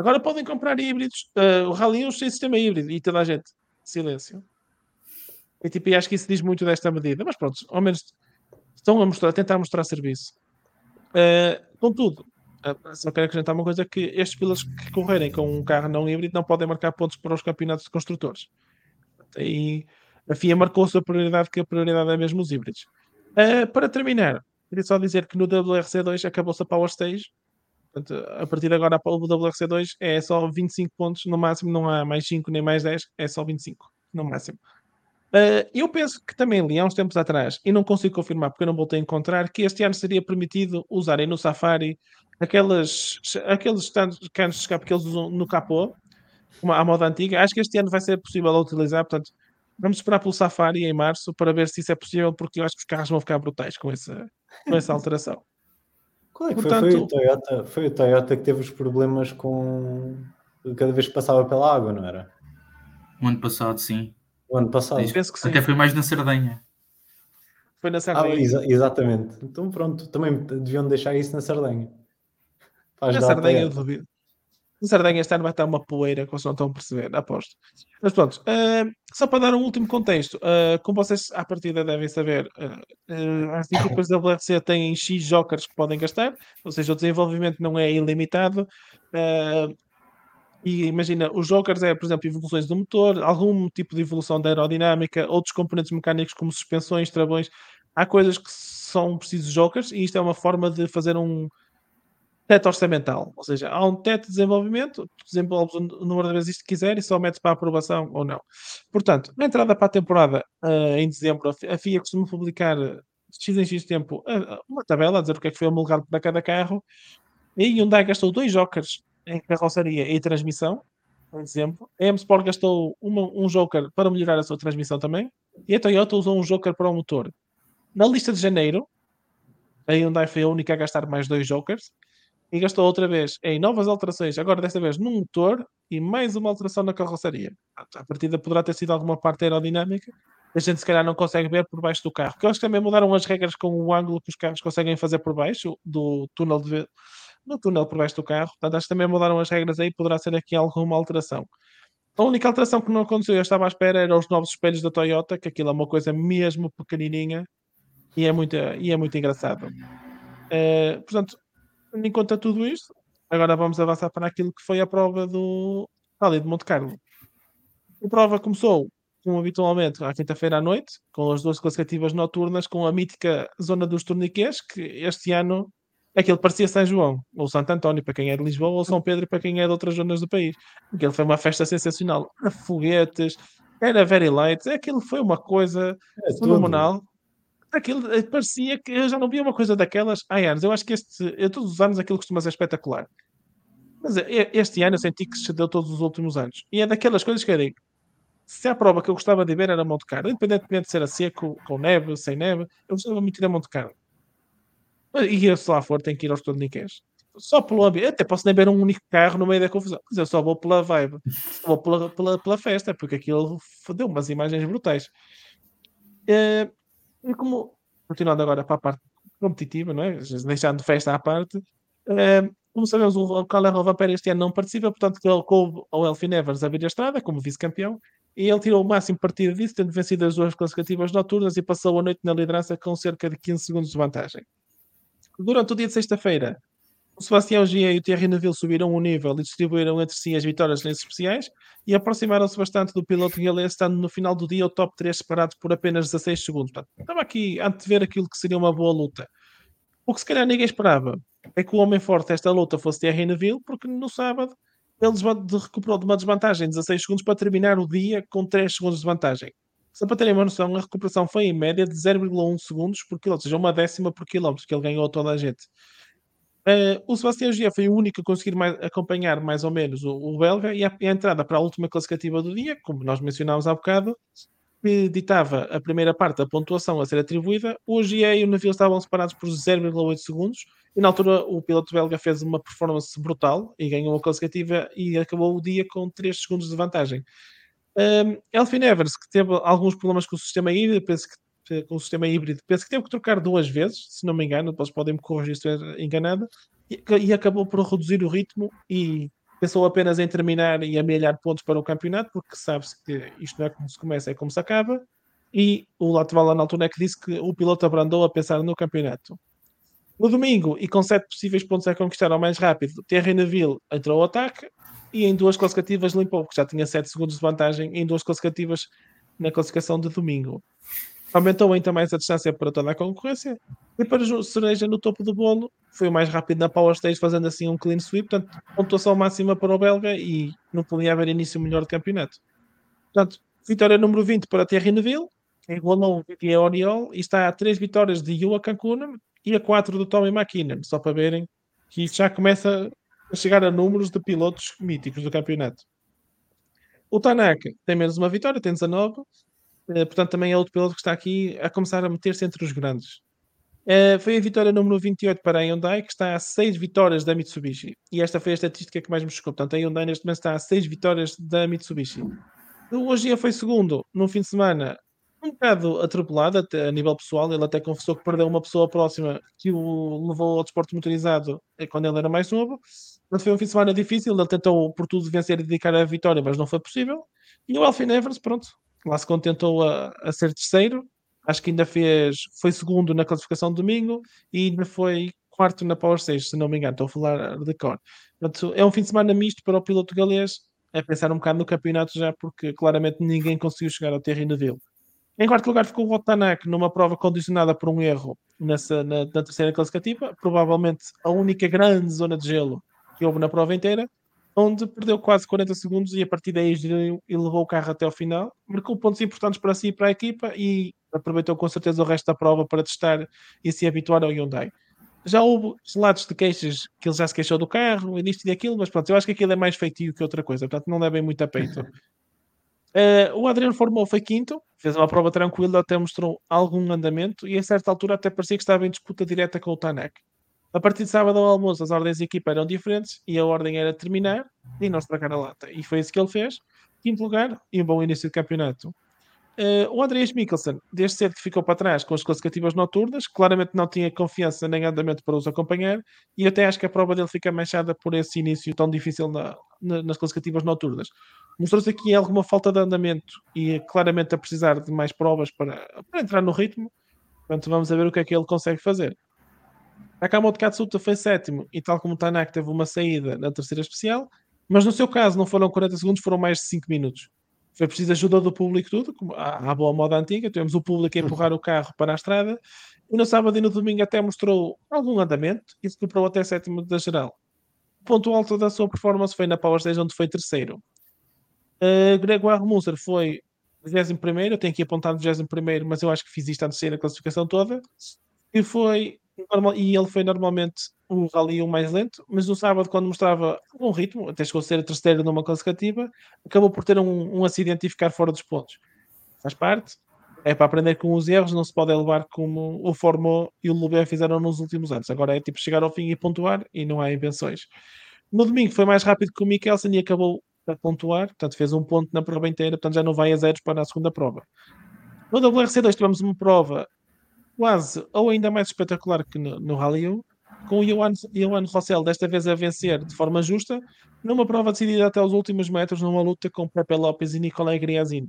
Agora podem comprar híbridos, uh, o Rally 1 sem sistema híbrido, e toda a gente, silêncio. E tipo, acho que isso diz muito desta medida, mas pronto, ao menos estão a, mostrar, a tentar mostrar serviço. Uh, contudo, uh, só quero acrescentar uma coisa: que estes pilotos que correrem com um carro não híbrido não podem marcar pontos para os campeonatos de construtores. E a FIA marcou a sua prioridade, que a prioridade é mesmo os híbridos. Uh, para terminar, queria só dizer que no WRC2 acabou-se a Power Stage. Portanto, a partir de agora, o WRC2 é só 25 pontos no máximo, não há mais 5 nem mais 10, é só 25 no máximo. Uh, eu penso que também li há uns tempos atrás, e não consigo confirmar porque eu não voltei a encontrar, que este ano seria permitido usarem no Safari aquelas, aqueles canos de escape que eles usam no capô, uma, à moda antiga. Acho que este ano vai ser possível utilizar, portanto, vamos esperar pelo Safari em março para ver se isso é possível, porque eu acho que os carros vão ficar brutais com essa, com essa alteração. É que Portanto, foi, foi, o Toyota, foi o Toyota que teve os problemas com cada vez que passava pela água, não era? O ano passado, sim. O ano passado. Penso que sim. Até foi mais na Sardenha. Foi na Sardenha. Ah, exa exatamente. Então pronto, também deviam deixar isso na Sardenha. Faz na Sardenha eu duvido. O Sardenha este ano vai estar uma poeira que vocês não estão a perceber, aposto. Mas pronto, uh, só para dar um último contexto, uh, como vocês à partida devem saber, uh, as equipas da WRC têm X jokers que podem gastar, ou seja, o desenvolvimento não é ilimitado. e imagina, os jokers é, por exemplo, evoluções do motor, algum tipo de evolução da aerodinâmica, outros componentes mecânicos como suspensões, travões. Há coisas que são precisos jokers e isto é uma forma de fazer um, teto orçamental, ou seja, há um teto de desenvolvimento, desenvolves o número de vezes que quiser e só metes para aprovação ou não. Portanto, na entrada para a temporada uh, em dezembro, a FIA costuma publicar X em X tempo uh, uma tabela a dizer o que é que foi homologado para cada carro e Hyundai gastou dois jokers em carroceria e transmissão, em dezembro. A M-Sport gastou uma, um joker para melhorar a sua transmissão também e a Toyota usou um joker para o motor. Na lista de janeiro, a Hyundai foi a única a gastar mais dois jokers e gastou outra vez em novas alterações, agora desta vez num motor e mais uma alteração na carroceria. A partida poderá ter sido alguma parte aerodinâmica, a gente se calhar não consegue ver por baixo do carro. Porque eles também mudaram as regras com o ângulo que os carros conseguem fazer por baixo do túnel de no túnel por baixo do carro. Portanto, acho que também mudaram as regras aí, poderá ser aqui alguma alteração. A única alteração que não aconteceu, eu estava à espera, eram os novos espelhos da Toyota, que aquilo é uma coisa mesmo pequenininha e é muito, e é muito engraçado. Uh, portanto, tendo em conta tudo isto, agora vamos avançar para aquilo que foi a prova do Rally de Monte Carlo. A prova começou, como habitualmente, à quinta-feira à noite, com as duas classificativas noturnas, com a mítica zona dos torniquês, que este ano aquilo parecia São João, ou Santo António, para quem é de Lisboa, ou São Pedro, para quem é de outras zonas do país. Aquilo foi uma festa sensacional. Era foguetes, era very light, aquilo foi uma coisa é fenomenal. Aquilo eh, parecia que eu já não via uma coisa daquelas há anos. Eu acho que este, eu, todos os anos aquilo costuma ser espetacular. Mas eh, este ano eu senti que se deu todos os últimos anos. E é daquelas coisas que eu digo. Se a prova que eu gostava de ver era Monte Carlo, independentemente de ser a seco, com neve, sem neve, eu gostava muito de ir a Monte Carlo. E eu, se lá for, tenho que ir aos torniquês. Só pelo ambiente. Até posso nem ver um único carro no meio da confusão. Mas eu só vou pela vibe. Só vou pela, pela, pela festa, porque aquilo deu umas imagens brutais. E como, continuando agora para a parte competitiva, não é? deixando festa à parte, uh, como sabemos, o Calero Vampere este ano não participa, portanto, ele coube ao Elfin Evers abrir a estrada como vice-campeão e ele tirou o máximo partido disso, tendo vencido as duas classificativas noturnas e passou a noite na liderança com cerca de 15 segundos de vantagem. Durante o dia de sexta-feira, o Sebastião Gia e o Thierry Neville subiram o nível e distribuíram entre si as vitórias nesses especiais e aproximaram-se bastante do piloto galês, estando no final do dia o top 3 separados por apenas 16 segundos. Portanto, estava aqui a ver aquilo que seria uma boa luta. O que se calhar ninguém esperava é que o homem forte desta luta fosse Thierry Neville, porque no sábado ele recuperou de uma desvantagem de 16 segundos para terminar o dia com 3 segundos de vantagem. Só para terem uma noção, a recuperação foi em média de 0,1 segundos por quilómetro, ou seja, uma décima por quilómetro, que ele ganhou a toda a gente. Uh, o Sebastião Gia foi o único a conseguir mais, acompanhar mais ou menos o, o belga e a, a, entrada para a última classificativa do dia, como nós mencionámos há bocado, que ditava a primeira parte da pontuação a ser atribuída. O Gia e o navio estavam separados por 0,8 segundos e na altura o piloto belga fez uma performance brutal e ganhou a classificativa e acabou o dia com 3 segundos de vantagem. Um, Elfin Evers, que teve alguns problemas com o sistema híbrido, penso que com o sistema híbrido, penso que teve que trocar duas vezes, se não me engano, depois podem me corrigir se estiver enganado, e, e, acabou por reduzir o ritmo e pensou apenas em terminar e amelhar pontos para o campeonato, porque sabe-se que isto não é como se começa, é como se acaba. E o Latvala na altura é que disse que o piloto abrandou a pensar no campeonato. No domingo, e com sete possíveis pontos a conquistar ao mais rápido, Thierry Neville entrou ao ataque e em duas classificativas limpou, porque já tinha 7 segundos de vantagem em duas classificativas na classificação de domingo. Aumentou ainda mais a distância para toda a concorrência. E para Cereja no topo do bolo, foi o mais rápido na Power Stage, fazendo assim um clean sweep. Portanto, pontuação máxima para o belga e não podia haver início melhor de campeonato. Portanto, vitória número 20 para Thierry Neville, igualou o Oriol e está a 3 vitórias de Yua Cancun e a 4 do Tommy McKinnon. Só para verem que já começa a chegar a números de pilotos míticos do campeonato. O Tanaka tem menos uma vitória, tem 19. Eh, portanto, também é outro piloto que está aqui a começar a meter-se entre os grandes. Uh, foi a vitória número 28 para a Hyundai, que está a 6 vitórias da Mitsubishi. E esta foi a estatística que mais me chocou. Portanto, a Hyundai neste momento está a 6 vitórias da Mitsubishi. Ogia foi segundo no fim de semana, um bocado atropelado a nível pessoal. Ele até confessou que perdeu uma pessoa próxima que o levou ao desporto motorizado eh, quando ele era mais novo. Portanto, foi um fim de semana difícil. Ele tentou, por tudo, vencer e dedicar a vitória, mas não foi possível. E o Elfin Evans, pronto, lá se contentou a, a ser terceiro. Acho que ainda fez, foi segundo na classificação de domingo e ainda foi quarto na Power 6, se não me engano. Estou a falar de cor. Portanto, é um fim de semana misto para o piloto galês. É pensar um bocado no campeonato já, porque claramente ninguém conseguiu chegar ao Terry Neville. Em quarto lugar ficou o Otanak numa prova condicionada por um erro nessa, na, na terceira classificativa, provavelmente a única grande zona de gelo que houve na prova inteira, onde perdeu quase 40 segundos e a partir daí e levou o carro até ao final, marcou pontos importantes para si e para a equipa e aproveitou com certeza o resto da prova para testar e se habituar ao Hyundai. Já houve relatos de queixas que ele já se queixou do carro e disto e daquilo, mas pronto, eu acho que aquilo é mais feitio que outra coisa, portanto não levem muito a peito. Uh, [laughs] o Adriano Formou foi quinto, fez uma prova tranquila, até mostrou algum andamento e a certa altura até parecia que estava em disputa direta com o Tanek. A partir de sábado ao almoço, as ordens de equipa eram diferentes e a ordem era terminar e não estragar a lata. E foi isso que ele fez. Quinto lugar e um bom início de campeonato. Uh, o Andreas Mikkelsen, desde cedo que ficou para trás com as classificativas noturnas, claramente não tinha confiança nem andamento para os acompanhar, e até acho que a prova dele fica manchada por esse início tão difícil na, na, nas classificativas noturnas. Mostrou-se aqui alguma falta de andamento e claramente a precisar de mais provas para, para entrar no ritmo. Portanto, vamos ver o que é que ele consegue fazer. Nakamoto Katsuta foi sétimo e, tal como Tanak, teve uma saída na terceira especial, mas no seu caso não foram 40 segundos, foram mais de 5 minutos. Foi preciso ajuda do público, tudo, como à, boa moda antiga. Tivemos o público a empurrar o carro para a estrada e no sábado e no domingo até mostrou algum andamento e superou até sétimo da geral. O ponto alto da sua performance foi na Power Stage, onde foi terceiro. Uh, Gregoire Munzer foi 21, eu tenho aqui apontado 21, mas eu acho que fiz isto antes de sair a classificação toda. E foi normal, e ele foi normalmente o rally o mais lento, mas no sábado, quando mostrava um ritmo, até chegou a ser a terceira numa classificativa, acabou por ter um, um acidente e ficar fora dos pontos. Faz parte, é para aprender com os erros, não se pode levar como o Formou e o Lubé fizeram nos últimos anos. Agora é tipo chegar ao fim e pontuar e não há invenções. No domingo foi mais rápido que o Mikkelsen e acabou a pontuar, portanto fez um ponto na prova inteira, portanto já não vai a zeros para a segunda prova. No WRC2 tivemos uma prova quase ou ainda mais espetacular que no, no Rally 1, com o Johan Rossell desta vez a vencer de forma justa, numa prova decidida até os últimos metros, numa luta com Pepe Lopes e Nicolai Griazin.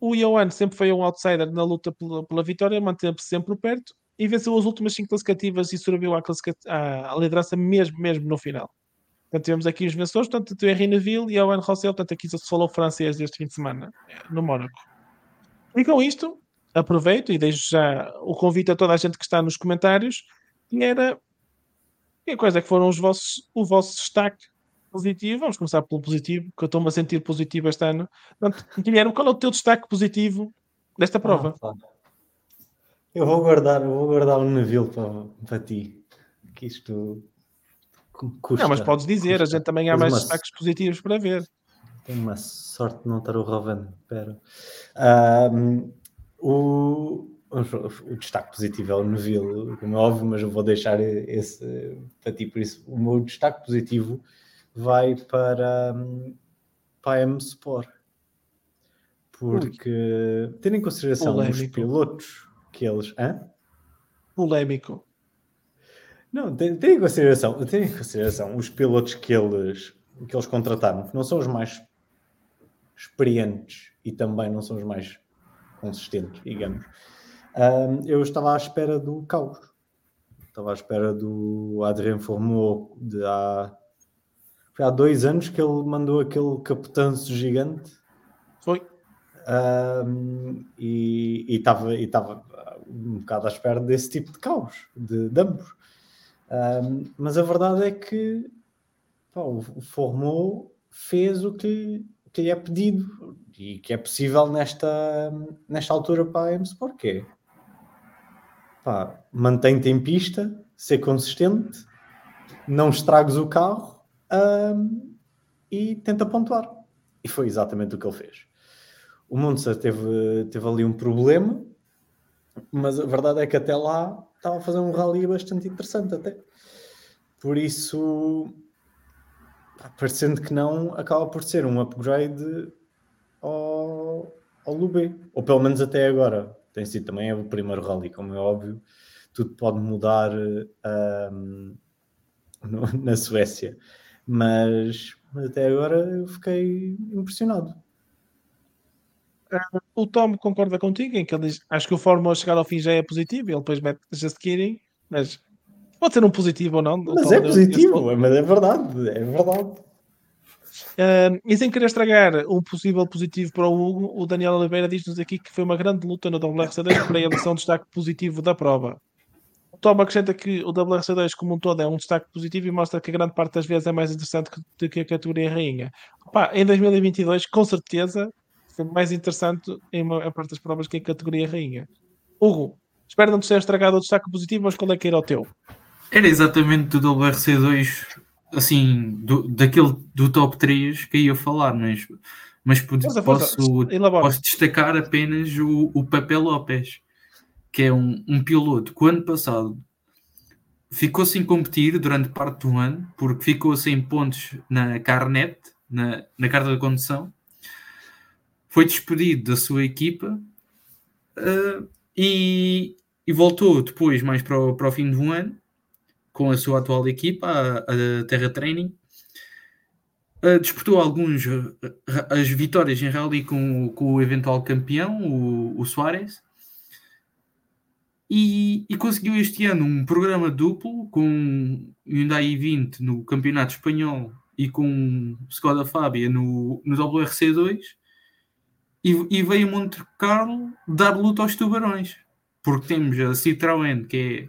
O Johan sempre foi um outsider na luta pela, pela vitória, manteve-se sempre perto e venceu as últimas cinco classificativas e subiu à, à, à liderança mesmo, mesmo no final. Portanto, tivemos aqui os vencedores, portanto, Thierry Neville e Owen Rossell, portanto, aqui se falou francês deste fim de semana, no Mónaco. E com isto, aproveito e deixo já o convite a toda a gente que está nos comentários, que era que coisa é que foram os vossos, o vosso destaque positivo. Vamos começar pelo positivo, que eu estou-me a sentir positivo este ano. Portanto, Guilherme, qual é o teu destaque positivo desta ah, prova? Ah, eu vou guardar, eu vou guardar um navio para, para ti. Que isto Custa, não, mas podes dizer, custa. a gente também há mais uma... destaques positivos para ver. Tenho uma sorte de não estar o Rovan. Espera. Um, o, o destaque positivo é o Neville, como é óbvio, mas eu vou deixar esse para ti. Por isso, o meu destaque positivo vai para, para a M Sport. Porque, tendo em consideração Polémico. os pilotos que eles. Hã? Polémico. Não, tem, tem, em consideração, tem em consideração os pilotos que eles, que eles contrataram, que não são os mais experientes e também não são os mais consistentes, digamos. Um, eu estava à espera do caos. Estava à espera do Adrien Formou de há, foi há dois anos que ele mandou aquele capetanço gigante. Foi. Um, e, estava, e estava um bocado à espera desse tipo de caos, de, de ambos. Um, mas a verdade é que pá, o Formou fez o que, que lhe é pedido e que é possível nesta, nesta altura para a M-Sport, que é pá, mantém-te em pista, ser consistente, não estragues o carro um, e tenta pontuar. E foi exatamente o que ele fez. O Munzer teve, teve ali um problema, mas a verdade é que até lá estava a fazer um rally bastante interessante até. Por isso, parecendo que não, acaba por ser um upgrade ao, ao Lube. Ou pelo menos até agora. Tem sido também o primeiro rally, como é óbvio. Tudo pode mudar um, no, [laughs] na Suécia. Mas até agora eu fiquei impressionado. O Tom concorda contigo em que ele diz acho que o Fórmula chegar ao fim já é positivo, ele depois mete Just Kidding, mas pode ser um positivo ou não. Mas é positivo, mas é verdade, é verdade. Uh, e sem querer estragar um possível positivo para o Hugo, o Daniel Oliveira diz-nos aqui que foi uma grande luta no WRC2 para a eleição de destaque positivo da prova. O Tom acrescenta que o WRC2 como um todo é um destaque positivo e mostra que a grande parte das vezes é mais interessante do que a categoria rainha. Pá, em 2022, com certeza, foi mais interessante em uma parte das provas que a categoria rainha. Hugo, espero não te ter estragado o destaque positivo, mas qual é que era o teu? Era exatamente do WRC2 assim, do, daquele do top 3 que ia falar, mas, mas posso, posso destacar apenas o, o Pepe Lopes, que é um, um piloto que o ano passado ficou sem competir durante parte do ano, porque ficou sem pontos na carnet, na, na carta de condução, foi despedido da sua equipa uh, e, e voltou depois mais para o, para o fim do ano com a sua atual equipa, a, a Terra Training. Uh, disputou alguns as vitórias em rally com, com o eventual campeão, o, o Soares, e, e, conseguiu este ano um programa duplo com Hyundai i20 no Campeonato Espanhol e com Skoda Fábia no, no WRC2 e, e veio Monte Carlo dar luta aos tubarões porque temos a Citroën que é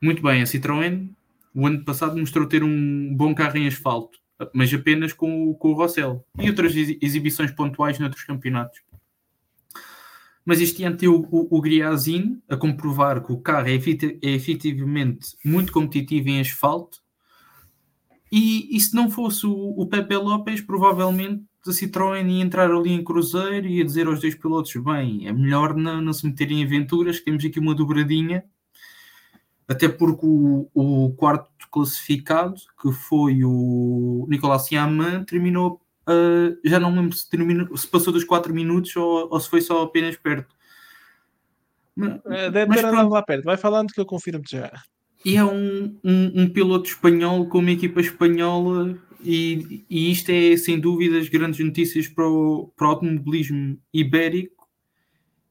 muito bem, a Citroën o ano passado mostrou ter um bom carro em asfalto, mas apenas com, com o Rossell e outras exibições pontuais noutros campeonatos. Mas este ano tem o, o, o Griazin a comprovar que o carro é, é efetivamente muito competitivo em asfalto. E, e se não fosse o, o Pepe Lopes, provavelmente a Citroën ia entrar ali em cruzeiro e ia dizer aos dois pilotos: bem, é melhor não, não se meterem em aventuras, temos aqui uma dobradinha até porque o, o quarto classificado, que foi o Nicolas Siaman, terminou, uh, já não lembro se, terminou, se passou dos 4 minutos ou, ou, se foi só apenas perto. Eh, deve ter andado lá perto, vai falando que eu confirmo-te já. E é um, um, um, piloto espanhol com uma equipa espanhola, e, e isto é sem dúvidas grandes notícias para o, para o automobilismo ibérico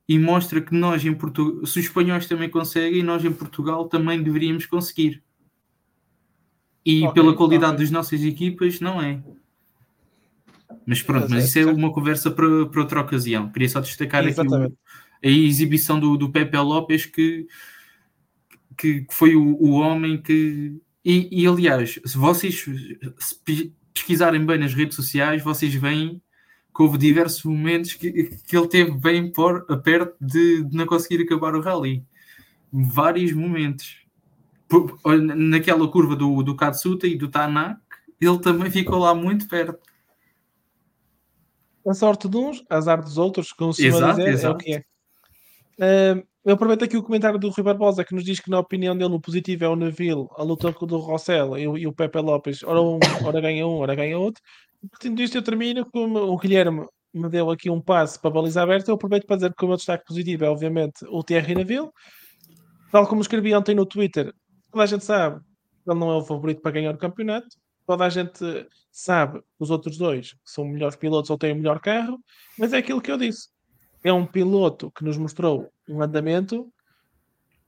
e mostra que nós em Portugal, se os espanhóis também conseguem, nós em Portugal também deveríamos conseguir. E okay, pela qualidade okay. das nossas equipas, não é. Mas pronto, mas isso é uma conversa para, para outra ocasião. Queria só destacar Exatamente. aqui o, a exibição do, do Pepe Lopes, que, que, foi o, o homem que. E, e aliás, se vocês se pesquisarem bem nas redes sociais, vocês veem que houve diversos momentos que, que ele teve bem por, perto de, de não conseguir acabar o rally. Vários momentos. Por, naquela curva do, do Katsuta e do Tanak, ele também ficou lá muito perto. A sorte de uns, azar dos outros, como se exato, dizer, exato. é o que é. Uh, eu aproveito aqui o comentário do Rui Barbosa que nos diz que, na opinião dele, o positivo é o Neville, a luta do Rossell e, e o Pepe Lopes, ora um, ora ganha um, ora ganha outro. Partindo disto, eu termino como o Guilherme me deu aqui um passo para a baliza aberta. Eu aproveito para dizer que o meu destaque positivo é, obviamente, o Thierry Neville. Tal como escrevi ontem no Twitter, toda a gente sabe que ele não é o favorito para ganhar o campeonato. Toda a gente sabe os outros dois são melhores pilotos ou têm o melhor carro, mas é aquilo que eu disse. É um piloto que nos mostrou um andamento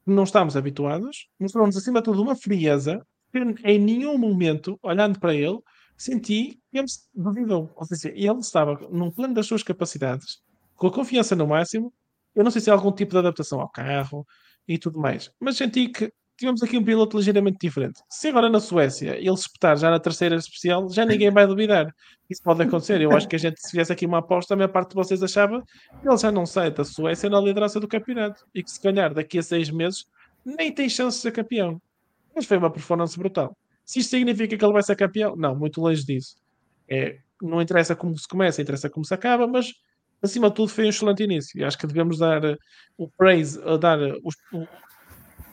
que não estamos habituados, mostrou-nos acima de tudo uma frieza que em nenhum momento, olhando para ele, senti que ele duvidou. Ou seja, ele estava num plano das suas capacidades, com a confiança no máximo. Eu não sei se é algum tipo de adaptação ao carro e tudo mais, mas senti que tivemos aqui um piloto ligeiramente diferente. Se agora na Suécia ele espetar já na terceira especial, já ninguém vai duvidar. Isso pode acontecer. Eu acho que a gente, se fizesse aqui uma aposta, a maior parte de vocês achava que ele já não sai da Suécia na liderança do campeonato e que se calhar daqui a seis meses nem tem chance de ser campeão. Mas foi uma performance brutal. Se isto significa que ele vai ser campeão, não, muito longe disso. É, não interessa como se começa, interessa como se acaba, mas acima de tudo foi um excelente início. E acho que devemos dar uh, o praise, uh, dar uh, os, uh,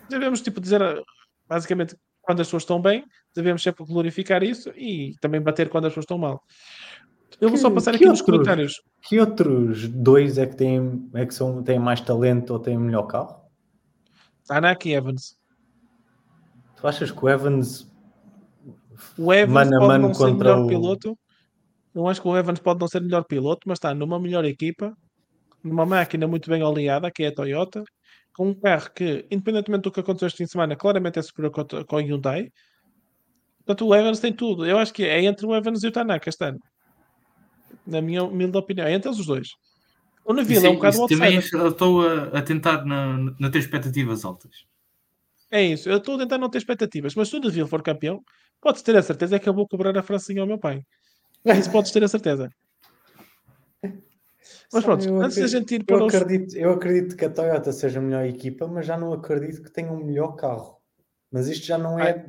devemos tipo dizer uh, basicamente quando as pessoas estão bem, devemos sempre glorificar isso e também bater quando as pessoas estão mal. Eu vou só passar aqui outros, nos comentários. Que outros dois é que têm, é que são, têm mais talento ou têm melhor carro? Tanak e Evans. Tu achas que o Evans O Evans Mano pode mano não ser melhor o- piloto. Eu acho que o Evans pode não ser melhor piloto, mas está numa melhor equipa, numa máquina muito bem oleada, que é a Toyota, com um carro que, independentemente do que aconteceu este fim de semana, claramente é superior com a- Hyundai. Portanto, o Evans tem tudo. Eu acho que é entre o Evans e o Tanaka este ano. Na minha humilde opinião, é entre os dois. O Neville é um bocado outsider. também eu estou a, a tentar na, na ter expectativas altas. É isso, eu estou a tentar não ter expectativas, mas se o Neville for campeão, podes ter a certeza que eu vou cobrar a francinha ao meu pai. Isso podes ter a certeza. Mas pronto, Eu antes da gente ir eu para os. acredito, eu acredito que a Toyota seja a melhor equipa, mas já não acredito que tenha um melhor carro. Mas isto já não é.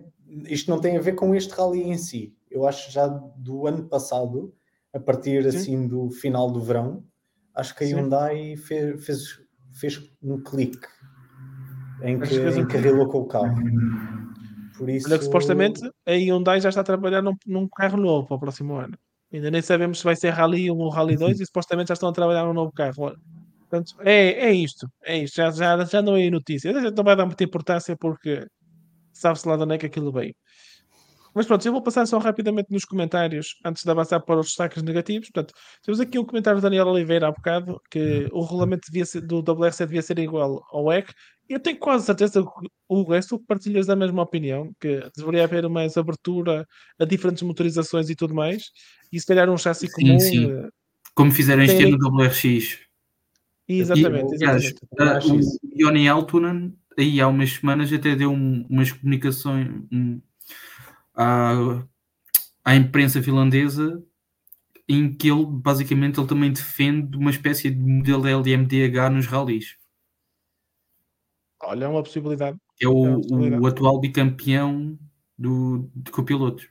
Isto não tem a ver com este rally em si. Eu acho que já do ano passado, a partir Sim. assim do final do verão, acho que a. Hyundai fez, fez, fez um clique em que, que fez um em que arrilou com o carro. Por isso, Olha que supostamente a Hyundai já está a trabalhar num, num carro novo para o próximo ano. Ainda nem sabemos se vai ser Rally 1 ou Rally 2 e supostamente já estão a trabalhar num novo carro. Portanto, é, é isto. É isto. Já, já, já não é notícia. A gente não vai dar muita importância porque sabe-se lá de onde é que aquilo veio. Mas pronto, eu vou passar só rapidamente nos comentários antes de avançar para os destaques negativos. Portanto, temos aqui um comentário do Daniel Oliveira há bocado que o regulamento devia ser, do WRC devia ser igual ao EC. Eu tenho quase certeza que o resto partilhas da mesma opinião, que deveria haver mais abertura a diferentes motorizações e tudo mais, e se calhar um chassi Sim, comum. sim. eh, Como fizeram este Tem- ano no WRX. Exatamente, aliás, exatamente. Ah, acho o isso. Johnny Altunen, aí há umas semanas, até deu um- umas comunicações um, à, à imprensa finlandesa em que ele, basicamente, ele também defende uma espécie de modelo LMDH nos rallies. Olha, é uma possibilidade. é o, É possibilidade. o atual bicampeão do, de copilotos.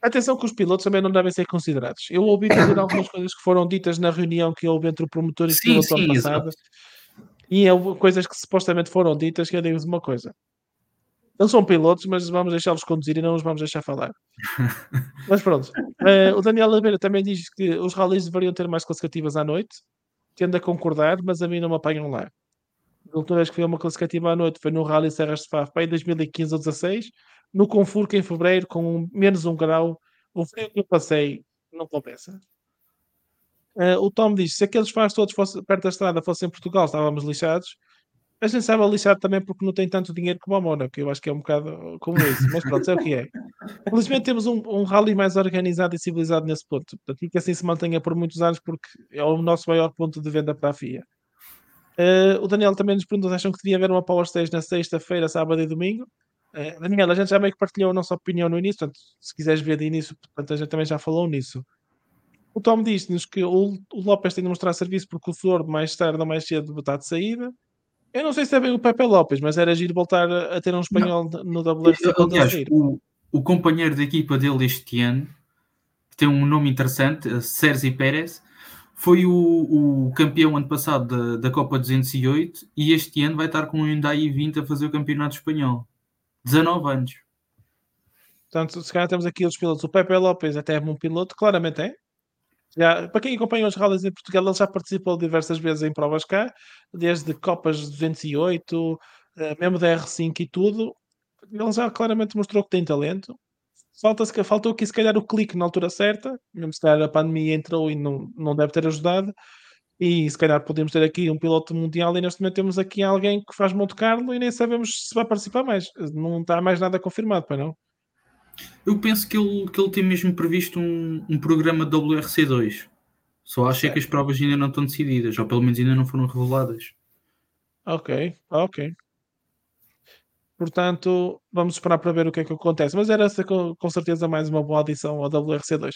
Atenção que os pilotos também não devem ser considerados. Eu ouvi dizer [coughs] algumas coisas que foram ditas na reunião que houve entre o promotor e o Sim, piloto ano sim, passado. exato. E houve coisas que supostamente foram ditas que eu digo-vos uma coisa. Eles são pilotos, mas vamos deixá-los conduzir e não os vamos deixar falar. [laughs] mas pronto. Eh, o Daniel Oliveira também diz que os rallies deveriam ter mais classificativas à noite. Tendo a concordar, mas a mim não me apanham lá. A última vez que foi uma classificativa à noite foi no Rally Serras de Faf, em 2015 ou 16, no Confurca em fevereiro, com um- menos um grau. O frio que eu passei não compensa. Eh, o Tom diz: se aqueles fãs todos fossem perto da estrada fossem em Portugal, estávamos lixados. A gente estava lixado também porque não tem tanto dinheiro como a Mónaco. Eu acho que é um bocado como isso, mas pronto, é o que é. Felizmente temos um, um rally mais organizado e civilizado nesse ponto. Portanto, e que assim se mantenha por muitos anos, porque é o nosso maior ponto de venda para a FIA. Eh, o Daniel também nos perguntou acham que devia haver uma Power Stage na sexta-feira, sábado e domingo. Eh, Daniel, a gente já meio que partilhou a nossa opinião no início, portanto, se quiseres ver de início, portanto, a gente também já falou nisso. O Tom disse-nos que o, o Lopes tem de mostrar serviço porque o Flor, mais tarde ou mais cedo, está de saída. Eu não sei se é bem o Pepe Lopes, mas era giro voltar a, ter um espanhol no WRC Aliás, o, o companheiro de equipa dele este ano, que tem um nome interessante, eh, Sergi Pérez, foi o, o campeão ano passado da, da Copa 208 e este ano vai estar com o Hyundai i20 a fazer o campeonato espanhol. 19 anos. Portanto, se calhar temos aqui os pilotos. O Pepe Lopes até é um piloto, claramente é. Já, para quem acompanha os rallies em Portugal, ele já participou diversas vezes em provas cá, desde Copas 208, eh, mesmo da R5 e tudo. Ele já claramente mostrou que tem talento. Falta-se que- faltou aqui, se calhar, o clique na altura certa, mesmo se calhar a pandemia entrou e não, não deve ter ajudado. E se calhar podemos ter aqui um piloto mundial e neste momento temos aqui alguém que faz Monte Carlo e nem sabemos se vai participar mais. Não está mais nada confirmado, para não? Eu penso que ele, que ele tem mesmo previsto um, um programa WRC2. Só acho é que as provas ainda não estão decididas, ou pelo menos ainda não foram reveladas. Ok, ok. Portanto, vamos esperar para ver o que é que acontece. Mas era essa com, certeza mais uma boa adição ao WRC2.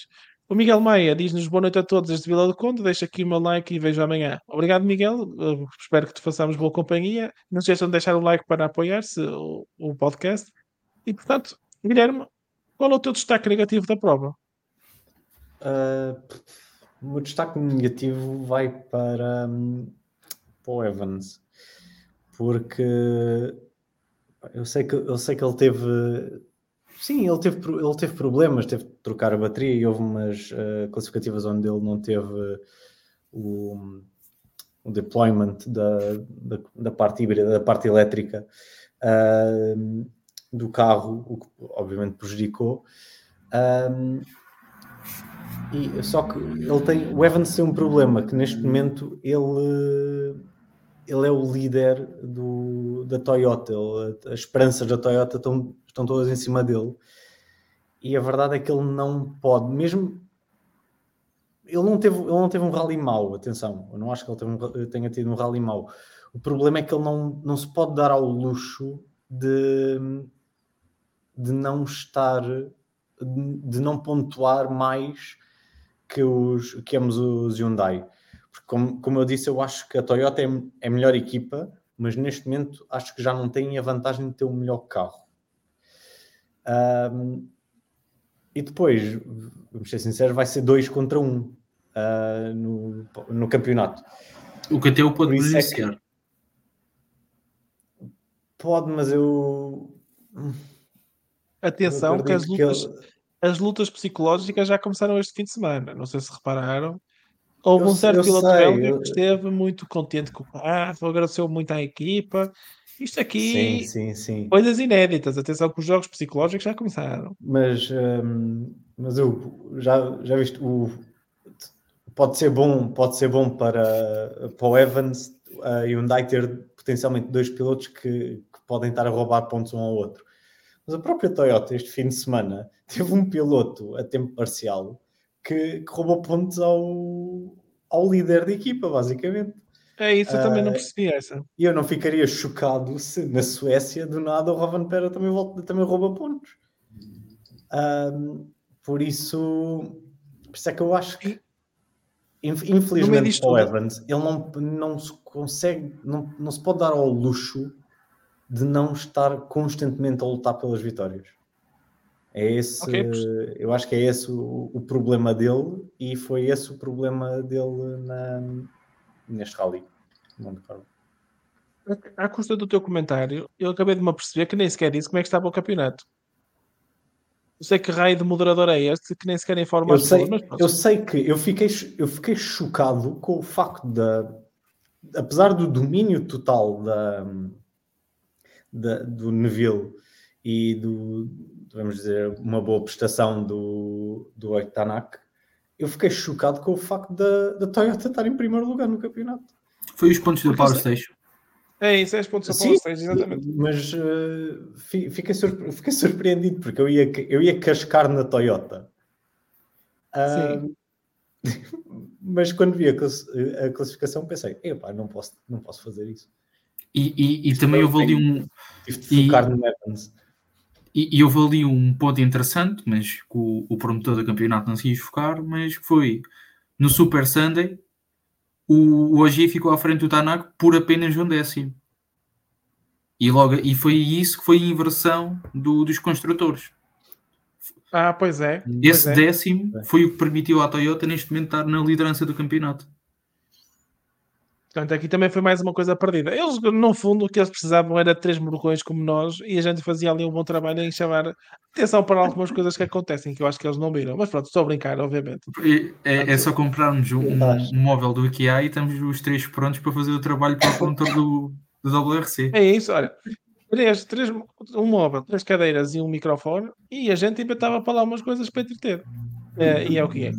O Miguel Maia diz-nos boa noite a todos desde Vila do Conde. Deixa aqui o meu like e vejo amanhã. Obrigado, Miguel. Uh, espero que te façamos boa companhia. Não se esqueçam de deixar o like para apoiar-se o, o podcast. E portanto, Guilherme, qual é o teu destaque negativo da prova? Uh, o meu destaque negativo vai para, hum, para o Evans, porque eu sei que, eu sei que ele teve. Sim, ele teve, ele teve problemas, teve de trocar a bateria e houve umas uh, classificativas onde ele não teve o, o deployment da, da, da parte híbrida, da parte elétrica. Uh, do carro, o que obviamente prejudicou. Um, e, só que ele tem, o Evans tem um problema que neste momento ele, ele é o líder do, da Toyota. Ele, as esperanças da Toyota estão, estão todas em cima dele. E a verdade é que ele não pode, mesmo ele não teve, ele não teve um rally mau, atenção, eu não acho que ele um, tenha tido um rally mau. O problema é que ele não, não se pode dar ao luxo de, de não estar, de não pontuar mais que, os, que ambos os Hyundai. Porque, como, como eu disse, eu acho que a Toyota é, é a melhor equipa, mas neste momento acho que já não tem a vantagem de ter o melhor carro. Um, e depois, vamos ser sinceros, vai ser dois contra um uh, no, no campeonato. O que até o pode beneficiar. É pode, mas eu. Atenção, que as lutas, que ele... as lutas psicológicas já começaram este fim de semana. Não sei se repararam. Houve eu, um certo piloto belga que esteve muito contente com o carro, agradeceu muito à equipa. Isto aqui, sim, sim, sim. coisas inéditas. Atenção que os jogos psicológicos já começaram. Mas, hum, mas eu já, já viste o, pode ser bom, pode ser bom para, para o Evans a Hyundai ter potencialmente dois pilotos que, que, podem estar a roubar pontos um ao outro. Mas a própria Toyota, este fim de semana, [laughs] teve um piloto a tempo parcial que, que roubou pontos ao, ao líder da equipa, basicamente. É isso, eu uh, também não ah, percebi essa. E eu não ficaria chocado se na Suécia, do nada, o Rovan Pera também, volta, também rouba pontos. Uh, por isso, por isso é que eu acho que Infelizmente para o Evans, ele não, não se consegue, não, não se pode dar ao luxo de não estar constantemente a lutar pelas vitórias. É esse, okay. eu acho que é esse o, o, problema dele e foi esse o problema dele na, neste rally. À custa do teu comentário, eu acabei de me aperceber que nem sequer disse como é que estava o campeonato. Eu sei que raio de moderador é este que nem sequer informa eu sei, pessoas, mas... Eu sei que eu fiquei, eu fiquei chocado com o facto da. Apesar do domínio total da, da, do Neville e do, vamos dizer, uma boa prestação do, do Oitanak, eu fiquei chocado com o facto da, da Toyota estar em primeiro lugar no campeonato. Foi os pontos do Power Station. É isso, é os pontos Sim, exatamente. Mas uh, fiquei, surpre fiquei, surpreendido porque eu ia, eu ia cascar na Toyota. Uh, [laughs] mas quando vi a, a classificação pensei, epá, não posso, não posso fazer isso. E, e, e também houve ali um. Tive de focar no Evans. E, e houve ali um ponto interessante, mas que o, o promotor do campeonato não se quis focar, mas que foi no Super Sunday o, o Agi ficou à frente do Tanak por apenas um décimo. E, logo, e foi isso que foi a inversão do, dos construtores. Ah, pois é. Esse pois é. décimo foi o que permitiu à Toyota neste momento estar na liderança do campeonato. Portanto, aqui também foi mais uma coisa perdida. Eles, no fundo, o que eles precisavam era de três morcões como nós e a gente fazia ali um bom trabalho em chamar atenção para algumas coisas que acontecem que eu acho que eles não viram. Mas pronto, estou a brincar, obviamente. É, é só comprarmos um, um, móvel do IKEA e estamos os três prontos para fazer o trabalho para o contor do, do WRC. É isso, olha. Três, três, um móvel, três cadeiras e um microfone e a gente inventava para lá umas coisas para entreter. É, e é o que é.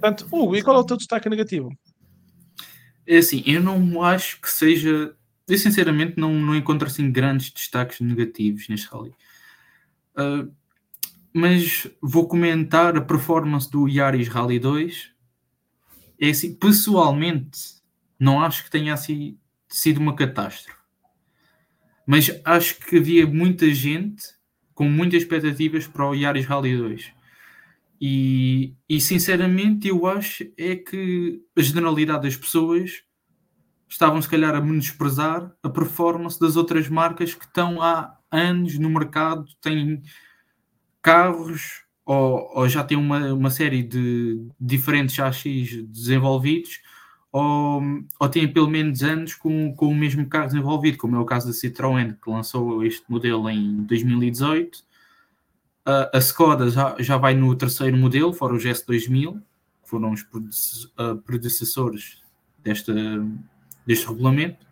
Portanto, Hugo, e qual é o teu destaque negativo? É assim, eu não acho que seja. Eu sinceramente não, não encontro assim grandes destaques negativos neste rally. Uh, mas vou comentar a performance do Yaris Rally 2. É assim, pessoalmente, não acho que tenha assim, sido uma catástrofe. Mas acho que havia muita gente com muitas expectativas para o Yaris Rally 2. E, e sinceramente eu acho é que a generalidade das pessoas estavam se calhar a menosprezar a performance das outras marcas que estão há anos no mercado, têm carros ou, ou já têm uma, uma série de diferentes chassis desenvolvidos ou, ou têm pelo menos anos com, com o mesmo carro desenvolvido, como é o caso da Citroën, que lançou este modelo em 2018 a Skoda já, já vai no terceiro modelo, fora o GS2000, que foram os predecessores desta, deste regulamento.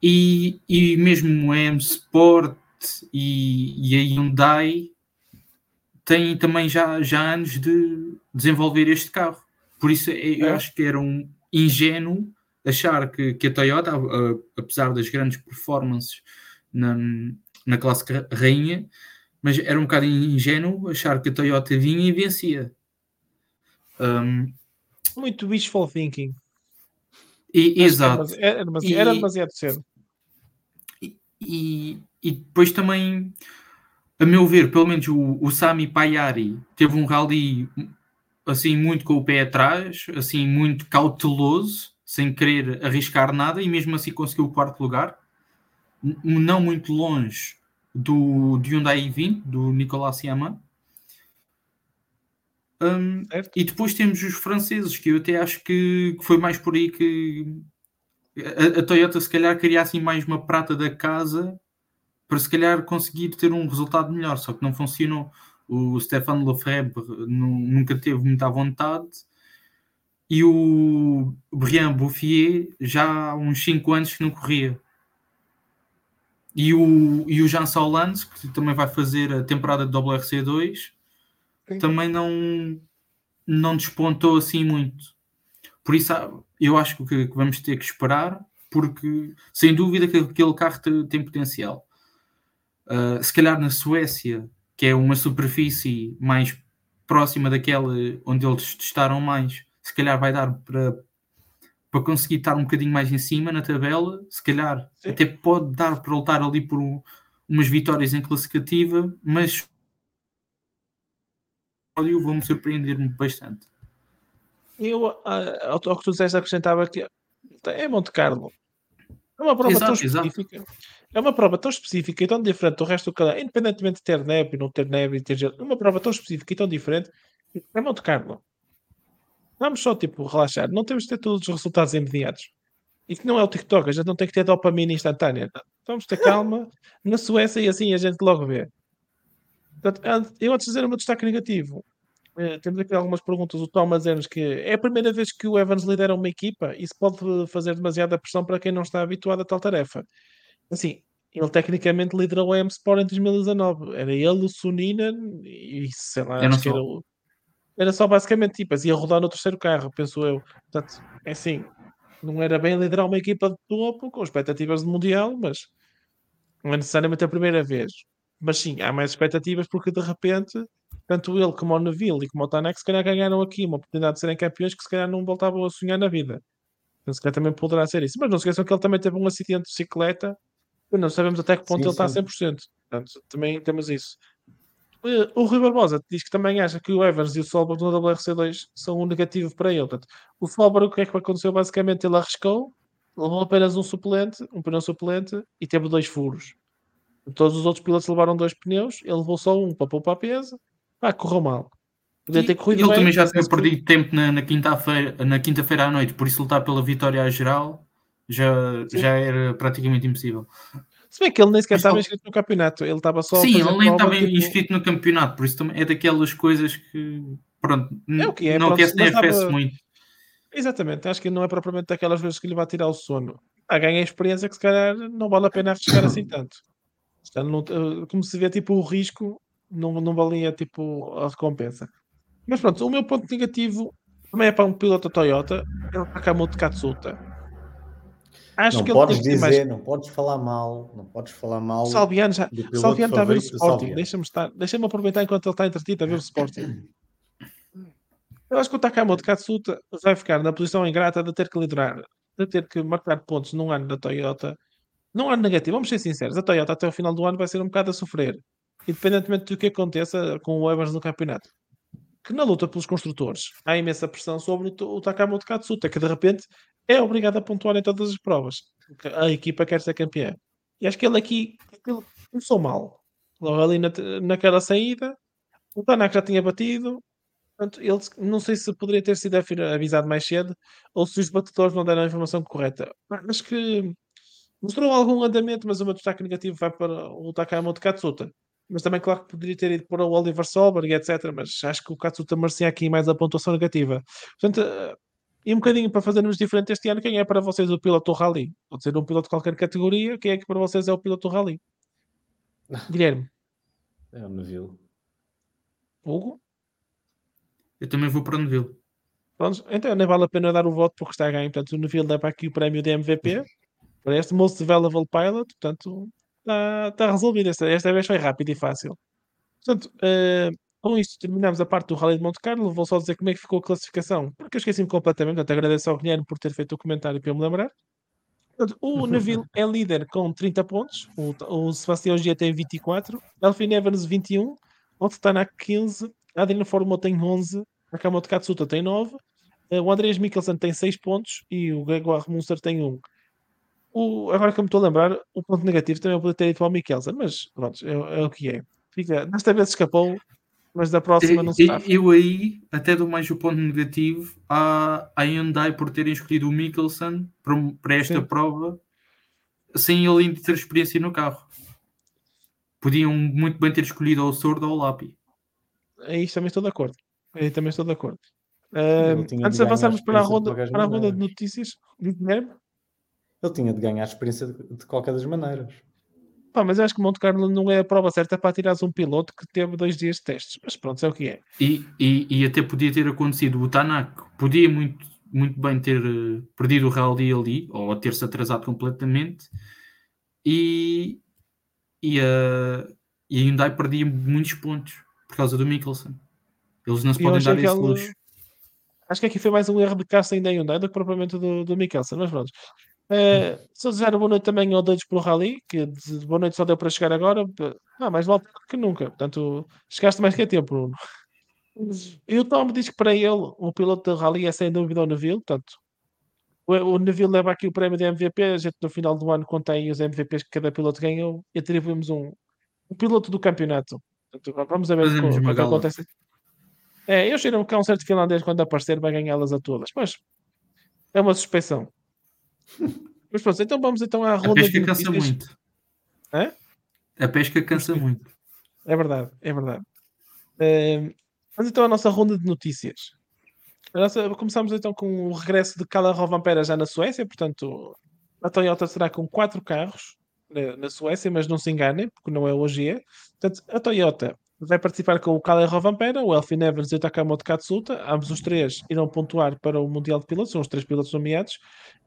E, e mesmo o M Sport e, e a Hyundai tem também já, já anos de desenvolver este carro. Por isso eu é. acho que era um ingênuo achar que, que a Toyota, apesar das grandes performances na, na classe rainha, mas era um bocado ingênuo achar que a Toyota vinha e vencia. Um, Muito wishful thinking. E, exato. Era demasiado, era demasiado cedo. E, e, e, depois também, a meu ver, pelo menos o, o Sami Payari teve um rally assim muito com o pé atrás, assim muito cauteloso, sem querer arriscar nada e mesmo assim conseguiu o quarto lugar, não muito longe do de Hyundai i20 do Nicolas Siaman. Um, e depois temos os franceses, que eu até acho que, que foi mais por aí que a, a, Toyota se calhar queria assim mais uma prata da casa para se calhar conseguir ter um resultado melhor, só que não funcionou. O Stéphane Lefebvre nunca teve muita vontade e o Brian Bouffier já há uns 5 anos que não corria. E o, e o Jean Solans, que também vai fazer a temporada de WRC2, Sim. também não, não despontou assim muito. Por isso, eu acho que, vamos ter que esperar, porque sem dúvida que aquele carro tem, tem potencial. Uh, se calhar na Suécia, que é uma superfície mais próxima daquela onde eles testaram mais, se calhar vai dar para, para conseguir estar um bocadinho mais em cima na tabela, se calhar Sim. até pode dar para lutar ali por um, umas vitórias em classificativa, mas eu vou-me surpreender-me bastante. Eu, ao que tu disseste, acrescentava que é Monte Carlo. É uma prova exato, tão específica. Exato. É uma prova tão específica e tão diferente do resto do canal, independentemente de ter neve e não ter neve e ter gelo. É uma prova tão específica e tão diferente. É Monte Carlo. Vamos só, tipo, relaxar. Não temos de ter todos os resultados imediatos. Isso não é o TikTok, a gente não tem que ter dopamina instantânea. Vamos ter calma na Suécia e assim a gente logo vê. Portanto, eu antes de dizer o meu destaque negativo, eh, temos aqui algumas perguntas. O Thomas Enos, que é a primeira vez que o Evans lidera uma equipa, isso pode fazer demasiada pressão para quem não está habituado a tal tarefa. Assim, ele tecnicamente liderou o M-Sport em 2019. Era ele, o Sunina e sei lá, acho que era o era só basicamente tipo, ia rodar no terceiro carro, penso eu. Portanto, é assim, não era bem liderar uma equipa de topo com expectativas de Mundial, mas não é necessariamente a primeira vez. Mas sim, há mais expectativas porque de repente, tanto ele como o Neville e como o Tanek se calhar ganharam aqui uma oportunidade de serem campeões que se calhar não voltavam a sonhar na vida. Então, se calhar também poderá ser isso. Mas não se esqueçam que ele também teve um acidente de bicicleta não sabemos até que ponto sim, ele sim. está a 100%. Portanto, também temos isso. Eh, o Rui Barbosa diz que também acha que o Evans e o Solberg no WRC2 são um negativo para ele. Portanto, o Solberg, o que é que aconteceu? Basicamente, ele arriscou, levou apenas um suplente, um pneu suplente e teve dois furos. Todos os outros pilotos levaram dois pneus, ele levou só um para poupar peso. Ah, correu mal. Podia ter corrido ele bem, também já tinha perdido que... tempo na, na quinta-feira na quinta à noite, por isso lutar pela vitória à geral já, já era praticamente impossível. Se bem que ele nem sequer estava inscrito no campeonato, ele estava só. Sim, ele nem estava tipo... inscrito no campeonato, por isso também é daquelas coisas que. Pronto, é o que é, não quer se estava... muito. Exatamente, acho que não é propriamente daquelas vezes que lhe vai tirar o sono. A ganha experiência que se calhar não vale a pena arriscar assim tanto. Eh, como se vê tipo o risco, não, não valia tipo a recompensa. Mas pronto, o meu ponto negativo também é para um piloto Toyota, é o Takamoto Katsuta. Acho não que podes dizer, mais... não podes falar mal, não podes falar mal. Salviano já, Salviano está a ver o Sporting. Deixa-me deixa aproveitar enquanto ele está entretido a ver o Sporting. Eu acho que o Takamoto Katsuta vai ficar na posição ingrata de ter que liderar, de ter que marcar pontos num ano da Toyota. Num ano negativo, vamos ser sinceros, a Toyota até o final do ano vai ser um bocado a sofrer, independentemente do que aconteça com o Evans no campeonato. Que na luta pelos construtores há imensa pressão sobre o Takamoto Katsuta, que de repente é obrigado a pontuar em todas as provas. A equipa quer ser campeã. E acho que ele aqui ele começou mal. Logo ali na, naquela saída, o Tanak já tinha batido. Portanto, ele, não sei se poderia ter sido avisado mais cedo ou se os batedores não deram a informação correta. Acho que mostrou algum andamento, mas o meu destaque negativo vai para o Takamoto Katsuta. Mas também, claro que poderia ter ido para o Oliver Solberg, etc. Mas acho que o Katsuta merecia aqui mais a pontuação negativa. Portanto, e um bocadinho para fazermos diferente este ano, quem é para vocês o piloto do Rally? Pode ser um piloto de qualquer categoria, quem é que para vocês é o piloto do Rally? [laughs] Guilherme, É o Neville. Hugo? Eu também vou para o Neville. Pronto, então nem vale a pena dar o voto porque está a ganhar. Portanto, o Neville leva aqui o prémio de MVP [laughs] para este Most Valuable Pilot. Portanto, está, está resolvido. Esta, esta vez foi rápido e fácil. Portanto, eh, com isto terminamos a parte do Rally de Monte Carlo. Vou só dizer como é que ficou a classificação, porque eu esqueci-me completamente. Portanto, agradeço ao Guilherme por ter feito o comentário para eu me lembrar. Portanto, o Neville é líder com 30 pontos, o, o Sebastião G tem 24, Elfin Evans 21, Otto Tanak 15, Adrian Formo tem 11, Nakamoto Katsuta tem 9, eh, o Andreas Mikkelsen tem 6 pontos e o Gregor Munster tem 1. O, agora que eu me estou a lembrar, o ponto negativo também é poder ter ido para o Mikkelsen, mas pronto, é, é o que é. Fica, desta vez escapou, mas da próxima não se sabe. Eu aí até dou mais o ponto negativo à, à Hyundai por terem escolhido o Mikkelsen para, para esta Sim. prova sem ele ainda ter experiência no carro. Podiam muito bem ter escolhido ou o Sordo ou o Lapi. Aí também estou de acordo. Aí também estou de acordo. Tinha antes de avançarmos para a ronda, para a ronda de notícias, Guilherme, Ele tinha de ganhar experiência de, de qualquer das maneiras. Pá, mas eu acho que Monte Carlo não é a prova certa para tirares um piloto que teve dois dias de testes. Mas pronto, é o que é. E, e, e até podia ter acontecido o Tanak, podia muito, muito bem ter eh, perdido o rally ali, ou ter-se atrasado completamente, e, e, a, e a Hyundai perdia muitos pontos por causa do Mikkelsen. Eles não se podem dar esse luxo. Acho que aqui foi mais um erro de casting da Hyundai do que propriamente do, do Mikkelsen, mas pronto. Eh, só desejar boa noite também ao Doidos pelo Rally, que de boa noite só deu para chegar agora. Ah, mais vale que nunca. Portanto, chegaste mais que a tempo, Bruno. E o Tom diz que para ele o piloto do Rally é sem dúvida o Neville. Portanto, o, o Neville leva aqui o prémio de MVP. A gente no final do ano conta aí os MVPs que cada piloto ganhou e atribuímos um, um piloto do campeonato. Portanto, vamos ver o que, acontece. É, eu cheiro que há um certo finlandês quando aparecer vai ganhá-las a todas, mas é uma suspeição. Mas pronto, então vamos então à A ronda de pesca cansa muito. Hã? A pesca cansa muito. É verdade, é verdade. Eh, mas então a nossa ronda de notícias. A nossa- começamos então com o regresso de Cala Rovanpera já na Suécia, portanto a Toyota será com quatro carros na, na Suécia, mas não se enganem, porque não é hoje é. Portanto, a Toyota vai participar com o Kalle Rovanpera, o Elfin Evans e o Takamoto Katsuta, ambos os três irão pontuar para o Mundial de Pilotos, são os três pilotos nomeados,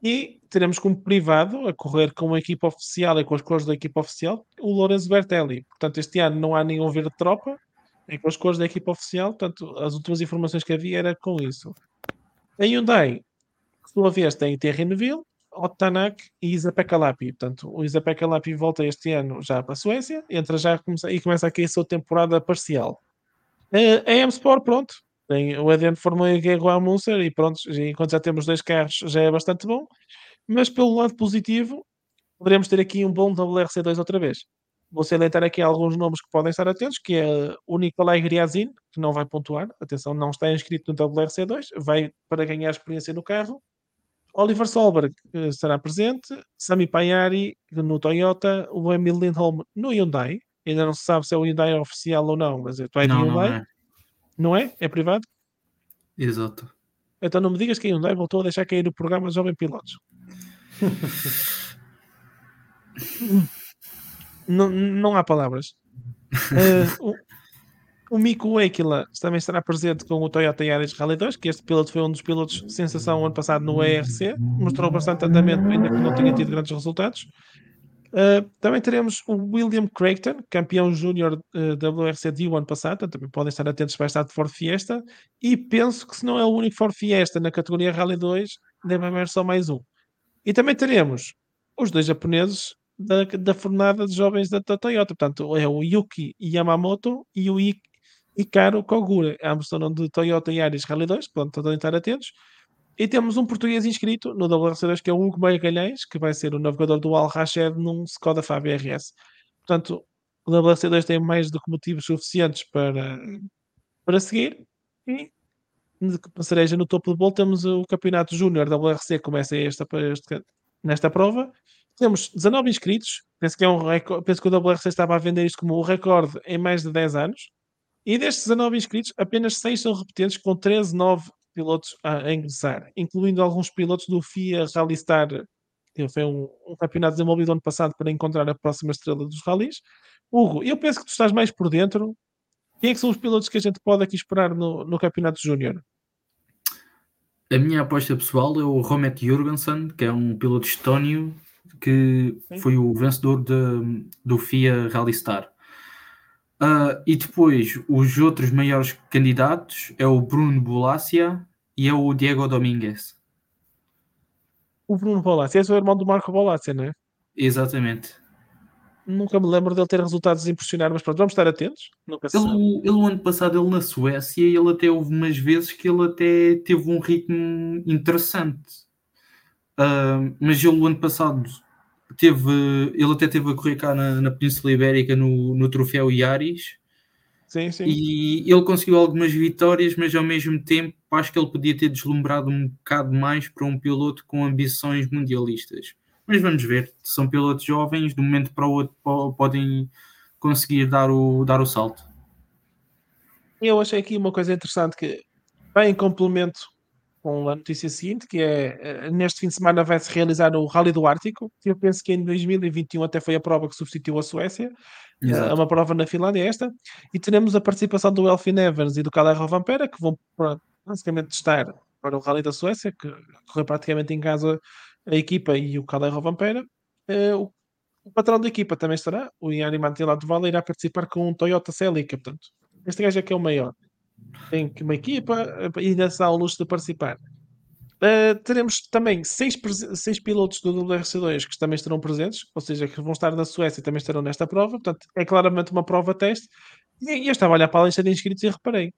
e teremos como privado, a correr com a equipa oficial e com as cores da equipa oficial, o Lorenzo Bertelli. Portanto, este ano não há nenhum verde tropa, é com as cores da equipa oficial, portanto, as últimas informações que havia era com isso. A Hyundai, por sua vez, tem Thierry Neville, Tanak e Lappi. Portanto, o Lappi volta este ano já para a Suécia, entra já começa- e começa aqui a sua temporada parcial. A M Sport, pronto, tem o Adriano Formoy e o Amundsen e pronto, enquanto já temos dois carros já é bastante bom, mas pelo lado positivo, poderemos ter aqui um bom WRC2 outra vez. Vou salientar aqui alguns nomes que podem estar atentos, que é o Nicolai Griazin, que não vai pontuar, atenção, não está inscrito no WRC2, vai para ganhar experiência no carro. Oliver Solberg estará presente, Sami Payari no Toyota, o Emil Lindholm no Hyundai. Ainda não se sabe se é o Hyundai oficial ou não, mas é do Não, não Hyundai. é. Não é? É privado? Exato. Então não me digas que a Hyundai voltou a deixar cair o programa Jovem Pilotos. [laughs] não, não há palavras. [laughs] Eh, o, Mico Ekila também estará presente com o Toyota Yaris Rally 2, que este piloto foi um dos pilotos de sensação ano passado no ERC, mostrou bastante andamento, ainda que não tenha tido grandes resultados. Uh, também teremos o William Creighton, campeão júnior uh, WRC D o ano passado, também podem estar atentos para estar de Ford Fiesta. E penso que se não é o único Ford Fiesta na categoria Rally 2, deve haver só mais um. E também teremos os dois japoneses da, da fornada de jovens da, da Toyota, portanto, é o Yuki Yamamoto e o I, Hikaru Kogura, ambos são de Toyota Yaris Rally 2, portanto, podem estar atentos. E temos um português inscrito no WRC2 que é o Hugo Magalhães, que vai ser o navegador do Al Rashed num Skoda Fabia RS. Portanto, o WRC2 tem mais do que motivos suficientes para, para seguir. E de cereja no topo do bolo temos o Campeonato Júnior WRC, que começa esta, nesta prova. Temos 19 inscritos. Penso que, é um penso que o WRC estava a vender isto como o recorde em mais de 10 anos. E destes 19 inscritos, apenas 6 são repetentes, com 13, 9 pilotos a ingressar, incluindo alguns pilotos do FIA Rally Star, que foi um, um campeonato desenvolvido ano passado para encontrar a próxima estrela dos rallies. Hugo, eu penso que tu estás mais por dentro. Quem é que são os pilotos que a gente pode aqui esperar no, no Campeonato Júnior? A minha aposta pessoal é o Romet Jurgensen, que é um piloto estónio que Sim. foi o vencedor de, do FIA Rally Star. Uh, e depois, os outros maiores candidatos é o Bruno Bolassia e é o Diego Domingues. O Bruno Bolassia é o irmão do Marco Bolassia, não é? Exatamente. Nunca me lembro dele ter resultados a impressionar, mas pronto, vamos estar atentos. Nunca ele, ele, o ano passado, ele na Suécia, ele até houve umas vezes que ele até teve um ritmo interessante. Uh, mas ele, o ano passado, teve, ele até teve a correr cá na, na Península Ibérica no, no troféu Iaris. Sim, sim. E ele conseguiu algumas vitórias, mas ao mesmo tempo acho que ele podia ter deslumbrado um bocado mais para um piloto com ambições mundialistas. Mas vamos ver, são pilotos jovens, de um momento para o outro podem conseguir dar o, dar o salto. Eu achei aqui uma coisa interessante que vem em complemento com a notícia seguinte, que é eh, neste fim de semana vai-se realizar o Rally do Ártico, que eu penso que em 2021 até foi a prova que substituiu a Suécia, eh, Exato. é uma prova na Finlândia esta, e teremos a participação do Elfin Evans e do Calero Vampera, que vão basicamente testar para o Rally da Suécia, que correu praticamente em casa a equipa e o Calero Vampera. Uh, o, o, patrão da equipa também estará, o Yanni Mantila de Vale, irá participar com um Toyota Celica. Portanto, este gajo é que é o maior. Tem uma equipa eh, e está ao luxo de participar. Uh, teremos também seis, seis pilotos do WRC2 que também estarão presentes, ou seja, que vão estar na Suécia e também estarão nesta prova. Portanto, é claramente uma prova teste. E eu estava a olhar para a lista de inscritos e reparei: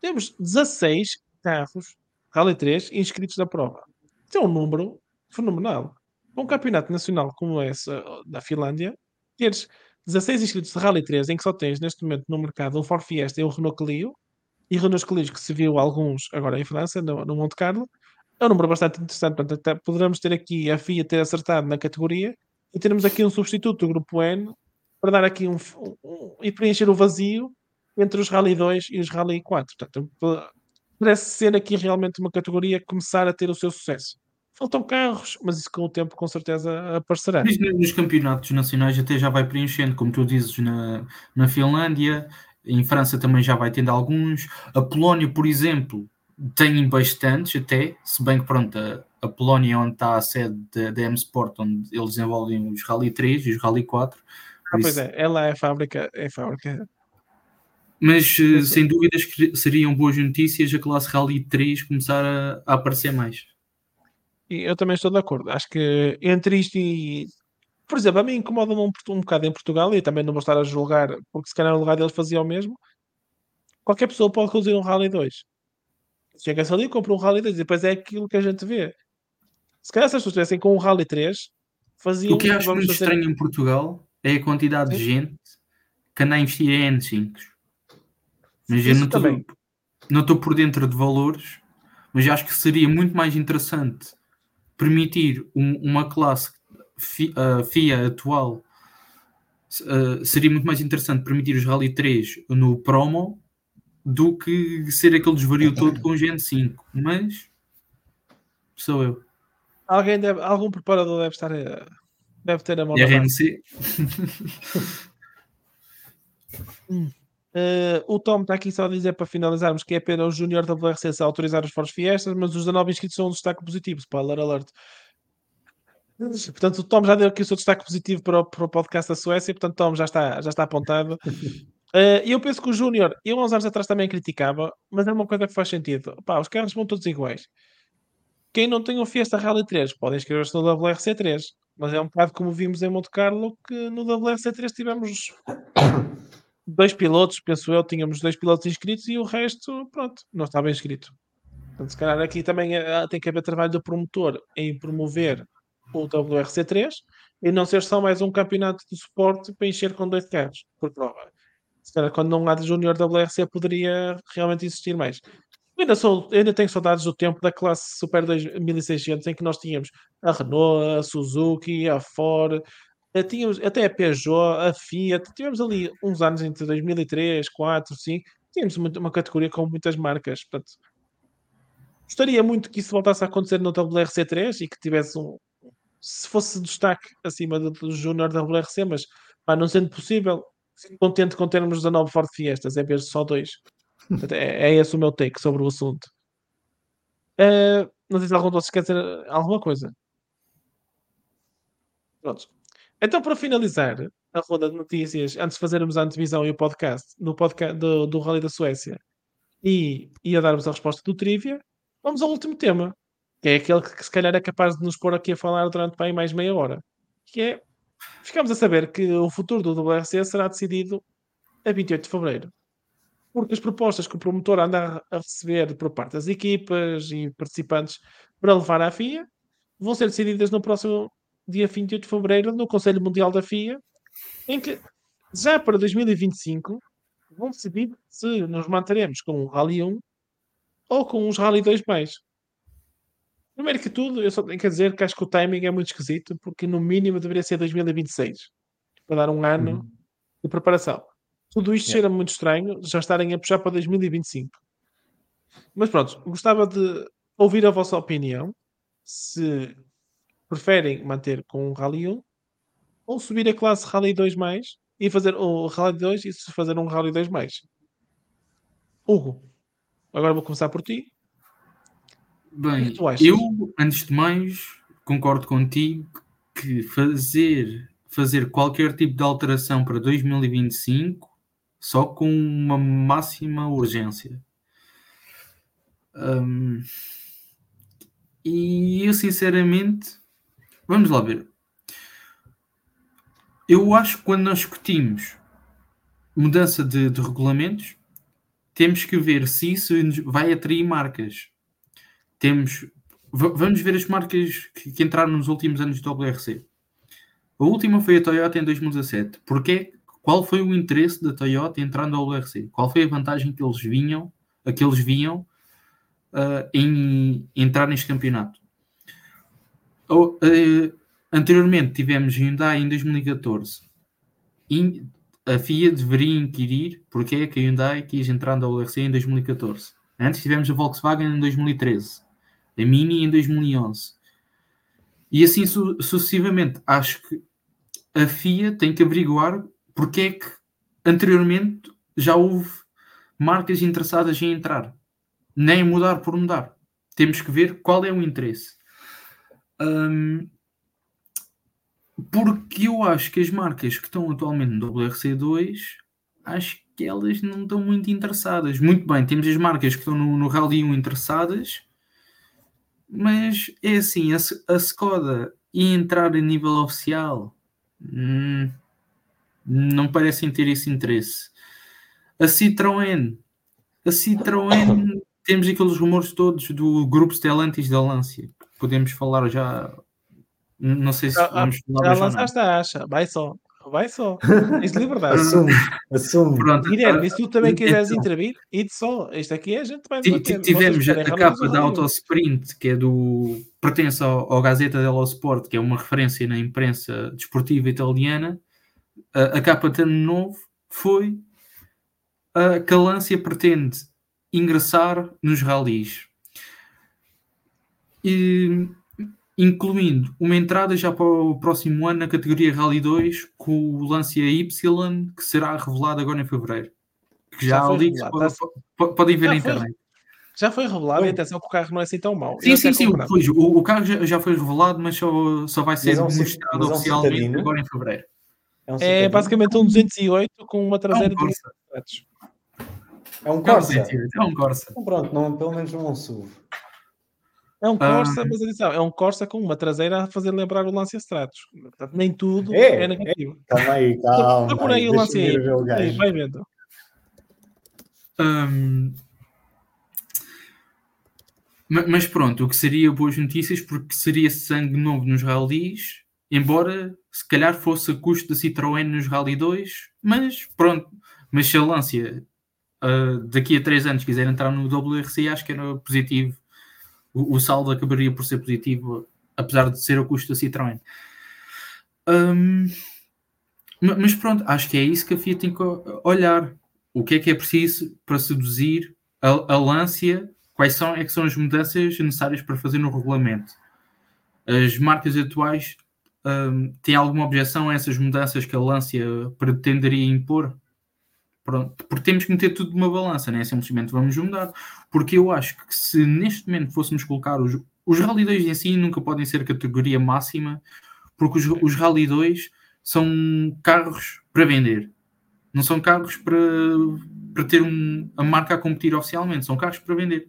temos 16 carros Rally 3 inscritos na prova. Isso é um número fenomenal. Um campeonato nacional como esse da Finlândia, teres 16 inscritos de Rally 3, em que só tens neste momento no mercado o Ford Fiesta e o Renault Clio, e Renault Clio que se viu alguns agora em França, no, no Monte Carlo, é um número bastante interessante. Portanto, até poderemos ter aqui a FIA ter acertado na categoria e teremos aqui um substituto do grupo N para dar aqui um, um, um e preencher o vazio entre os Rally 2 e os Rally 4. Portanto, parece ser aqui realmente uma categoria começar a ter o seu sucesso. Faltam carros, mas isso com o tempo com certeza aparecerá. Nos campeonatos nacionais até já vai preenchendo, como tu dizes, na, na Finlândia, em França também já vai tendo alguns. A Polónia, por exemplo, tem bastantes até, se bem que pronto, a, a Polónia é onde está a sede da M-Sport, onde eles desenvolvem os Rally 3 e os Rally 4. Ah, pois é, ela é a fábrica, é a fábrica. Mas eh, sem dúvidas que seriam boas notícias a classe Rally 3 começar a, a aparecer mais. Eu também estou de acordo. Acho que entre isto e. Por exemplo, a mim incomoda-me um, um bocado em Portugal e também não vou estar a julgar, porque se calhar no lugar deles fazia o mesmo. Qualquer pessoa pode conduzir um Rally 2. Chega-se ali, compra um Rally 2 e depois é aquilo que a gente vê. Se calhar se as pessoas estivessem com um Rally 3, faziam. O que acho muito fazer... estranho em Portugal é a quantidade Sim. de gente que anda a investir em N5. Mas Isso eu não estou por dentro de valores, mas acho que seria muito mais interessante permitir um, uma classe uh, FIA atual uh, seria muito mais interessante permitir os Rally 3 no promo do que ser aquele desvario todo com o Gen 5, mas sou eu. Alguém deve, algum preparador deve estar a, deve ter a mão RMC. [laughs] hum. uh, o Tom está aqui só a dizer para finalizarmos que é apenas o Júnior da WRC a autorizar os Force Fiestas, mas os 19 inscritos são um destaque positivo. Spoiler alert. Portanto, o Tom já deu aqui o seu destaque positivo para o, para o podcast da Suécia, portanto, Tom já está, já está apontado. Uh, [laughs] eu penso que o Júnior, eu há uns anos atrás também criticava, mas é uma coisa que faz sentido. Os carros vão todos iguais. Quem não tem o Fiesta Rally 3 pode inscrever-se no WRC3, mas é um bocado como vimos em Monte Carlo, que no WRC3 tivemos [coughs] dois pilotos, penso eu, tínhamos dois pilotos inscritos e o resto, pronto, não estava inscrito. Portanto, se calhar aqui também uh, tem que haver trabalho do promotor em promover o WRC3 e não ser só mais um campeonato de suporte para encher com dois carros por prova. Se calhar, quando não há de Júnior WRC, poderia realmente existir mais. Ainda, sou, ainda tenho saudades do tempo da classe Super 2600 em que nós tínhamos a Renault, a Suzuki, a Ford, eh, tínhamos até a Peugeot, a Fiat. Tivemos ali uns anos entre 2003, 4, 5. Tínhamos uma categoria com muitas marcas. Portanto, gostaria muito que isso voltasse a acontecer no WRC3 e que tivesse um, se fosse destaque acima do, do Júnior WRC, mas pá, não sendo possível, fico contente com termos 19 Ford Fiestas, é vez de só dois. É, é esse o meu take sobre o assunto. Eh, não sei se algum de vocês quer dizer alguma coisa. Pronto. Então, para finalizar a ronda de notícias, antes de fazermos a antevisão e o podcast, no podcast do, do Rally da Suécia e, e a darmos a resposta do Trivia, vamos ao último tema, que é aquele que, se calhar é capaz de nos pôr aqui a falar durante bem mais meia hora, que é, ficamos a saber que o futuro do WRC será decidido a 28 de Fevereiro. Porque as propostas que o promotor anda a receber por parte das equipas e participantes para levar à FIA vão ser decididas no próximo dia 28 de Fevereiro no Conselho Mundial da FIA, em que já para 2025 vão decidir se nos manteremos com o Rally 1 ou com os Rally 2 mais. Primeiro que tudo, eu só tenho que dizer que acho que o timing é muito esquisito, porque no mínimo deveria ser 2026, para dar um ano Uhum. de preparação. Tudo isto Yeah. cheira muito estranho, já estarem a puxar para 2025. Mas pronto, gostava de ouvir a vossa opinião, se preferem manter com o Rally 1 ou subir a classe Rally 2 mais e fazer o Rally 2 e se fazer um Rally 2 mais. Hugo, agora vou começar por ti. É Bem, achas? eu, antes de mais, concordo contigo que fazer, fazer qualquer tipo de alteração para 2025 só com uma máxima urgência. Hum, e eu, sinceramente, vamos lá ver. Eu acho que quando nós discutimos mudança de, de regulamentos, temos que ver se isso vai atrair marcas temos. va- Vamos ver as marcas que, que entraram nos últimos anos do WRC. A última foi a Toyota em 2017. Porquê? Qual foi o interesse da Toyota entrar no WRC? Qual foi a vantagem que eles vinham, a que eles viam ah, em entrar neste campeonato? Eh, anteriormente tivemos Hyundai em 2014. In- a FIA deveria inquirir porque é que a Hyundai quis entrar no WRC em 2014. Antes tivemos a Volkswagen em 2013, a Mini em 2011 e assim su- sucessivamente. Acho que a FIA tem que averiguar porque é que anteriormente já houve marcas interessadas em entrar, nem mudar por mudar. Temos que ver qual é o interesse. Hum, porque eu acho que as marcas que estão atualmente no WRC2 acho que elas não estão muito interessadas. Muito bem, temos as marcas que estão no, no Rally 1 interessadas, mas é assim, a, a Skoda ia entrar a nível oficial, hum, não parecem ter esse interesse. A Citroën, a Citroën, [coughs] temos aqueles rumores todos do grupo Stellantis da Lancia, que podemos falar já, não sei se Já- vamos falar Já não. lançaste a acha, vai só, vai só. [laughs] Tens liberdade. Assume, assume. Pronto, Guilherme, e se tu também quiseres então, intervir, e de só, isto aqui a gente vai Tivemos a, capa da. Autosprint, que é do. pertence ao, ao Gazeta dello Sport, que é uma referência na imprensa desportiva italiana. A, a capa de ano novo foi a que a Lancia pretende ingressar nos rallies. E, incluindo uma entrada já para o próximo ano na categoria Rally 2 com o Lancia Y, que será revelado agora em fevereiro. Que já, Já po- podem ver Já na foi. internet. Já foi revelado, e atenção que o carro não é assim tão mau. Sim, sim, sim. Pois, o, o carro já, já foi revelado, mas só, só vai ser é um mostrado é um oficialmente citadino? agora em fevereiro. É, um É basicamente um 208 com uma É traseira um de Corsa. metros. É um É um Corsa. 208, é um Corsa. Então pronto, não, pelo menos não é um SUV. É um Ah. Corsa, mas atenção, é um Corsa com uma traseira a fazer lembrar o Lancia Stratos. Portanto, nem tudo É, é, negativo. Calma aí, calma. Procura aí o Lancia aí. Aí. Vai vendo. Ma- mas pronto, o que seria boas notícias, porque seria sangue novo nos rallies, embora se calhar fosse a custo da Citroën nos Rally 2, mas pronto. Mas se a Lancia ah, daqui a 3 anos quiser entrar no WRC, acho que era positivo. O, o saldo acabaria por ser positivo, apesar de ser a custo da Citroën. Ma- mas pronto, acho que é isso que a FIA tem que olhar. O que é que é preciso para seduzir a, a Lancia? Quais são, é que são as mudanças necessárias para fazer no regulamento? As marcas atuais um, tem alguma objeção a essas mudanças que a Lancia pretenderia impor? Pronto, porque temos que meter tudo numa balança, não é? Simplesmente vamos mudar. Porque eu acho que se neste momento fôssemos colocar os, os Rally 2 em si nunca podem ser categoria máxima, porque os, os Rally 2 são carros para vender, não são carros para, para ter um, a marca a competir oficialmente, são carros para vender.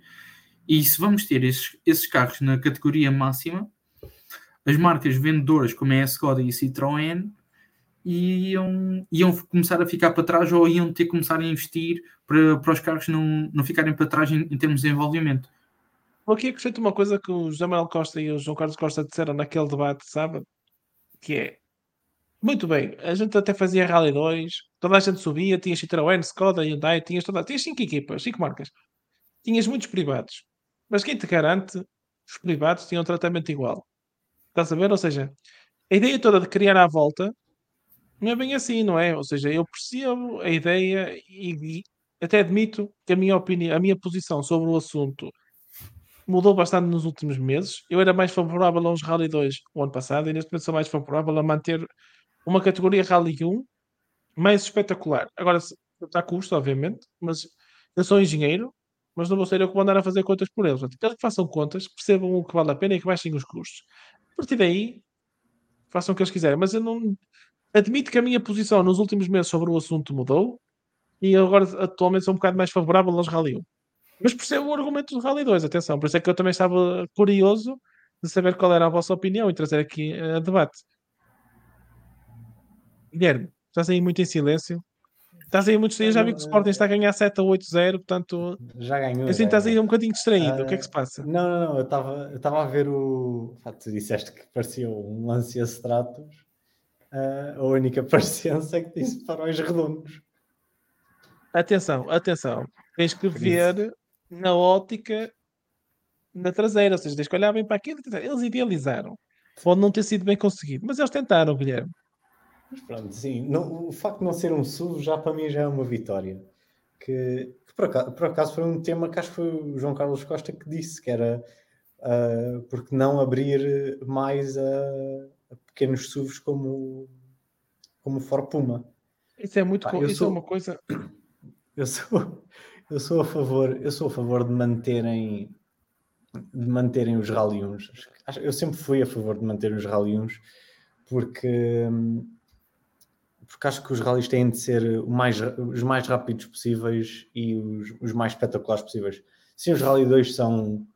E se vamos ter esses, esses carros na categoria máxima, as marcas vendedoras como é a Skoda e a Citroën iam, iam começar a ficar para trás ou iam ter que começar a investir para, para os carros não, não ficarem para trás em, em termos de desenvolvimento. Vou aqui acrescento uma coisa que o José Manuel Costa e o João Carlos Costa disseram naquele debate, sabe? Que é, muito bem, a gente até fazia Rally 2, toda a gente subia, tinha Citroën, Skoda, Hyundai, tinhas, toda, tinhas cinco equipas, cinco marcas. Tinhas muitos privados. Mas quem te garante, os privados tinham um tratamento igual. Estás a ver? Ou seja, a ideia toda de criar à volta não é bem assim, não é? Ou seja, eu percebo a ideia e, e até admito que a minha opinião, a minha posição sobre o assunto mudou bastante nos últimos meses. Eu era mais favorável a uns Rally 2 o ano passado e neste momento sou mais favorável a manter uma categoria Rally 1 mais espetacular. Agora, está a custo, obviamente, mas eu sou engenheiro, mas não vou ser eu que vou andar a fazer contas por eles. Portanto, que façam contas, percebam o que vale a pena e que baixem os custos. A partir daí, façam o que eles quiserem. Mas eu não admito que a minha posição nos últimos meses sobre o assunto mudou e agora atualmente sou um bocado mais favorável aos Rally 1. Mas percebo o argumento do Rally 2, atenção. Por isso é que eu também estava curioso de saber qual era a vossa opinião e trazer aqui a debate. Guilherme, estás aí muito em silêncio. Estás aí muito distraído, já vi que o Sporting está a ganhar 7 a 8-0, portanto. Já ganhou. Assim, estás aí um bocadinho distraído. Uh, o que é que se passa? Não, não, não. Eu estava a ver o. Tu disseste que parecia um Lancia Stratos. Uh, a única [laughs] parecença é que disse para os redondos. Atenção, atenção. Tens que ver na ótica na traseira, ou seja, tens que olhar bem para aquilo. Eles idealizaram. Pode não ter sido bem conseguido, mas eles tentaram, Guilherme. Mas pronto, sim. Não, o facto de não ser um SUV já para mim já é uma vitória. Que, que por, acaso, por, acaso, foi um tema que acho que foi o João Carlos Costa que disse, que era uh, porque não abrir mais a, pequenos SUVs como, como Ford Puma. Isso é muito ah, isso sou, é uma coisa. [coughs] Eu sou, eu sou a favor, eu sou a favor de manterem de manterem os Rally 1. Eu sempre fui a favor de manter os Rally 1 porque porque acho que os rallies têm de ser mais, os mais rápidos possíveis e os, os mais espetaculares possíveis. Sim, os Rally 2 são,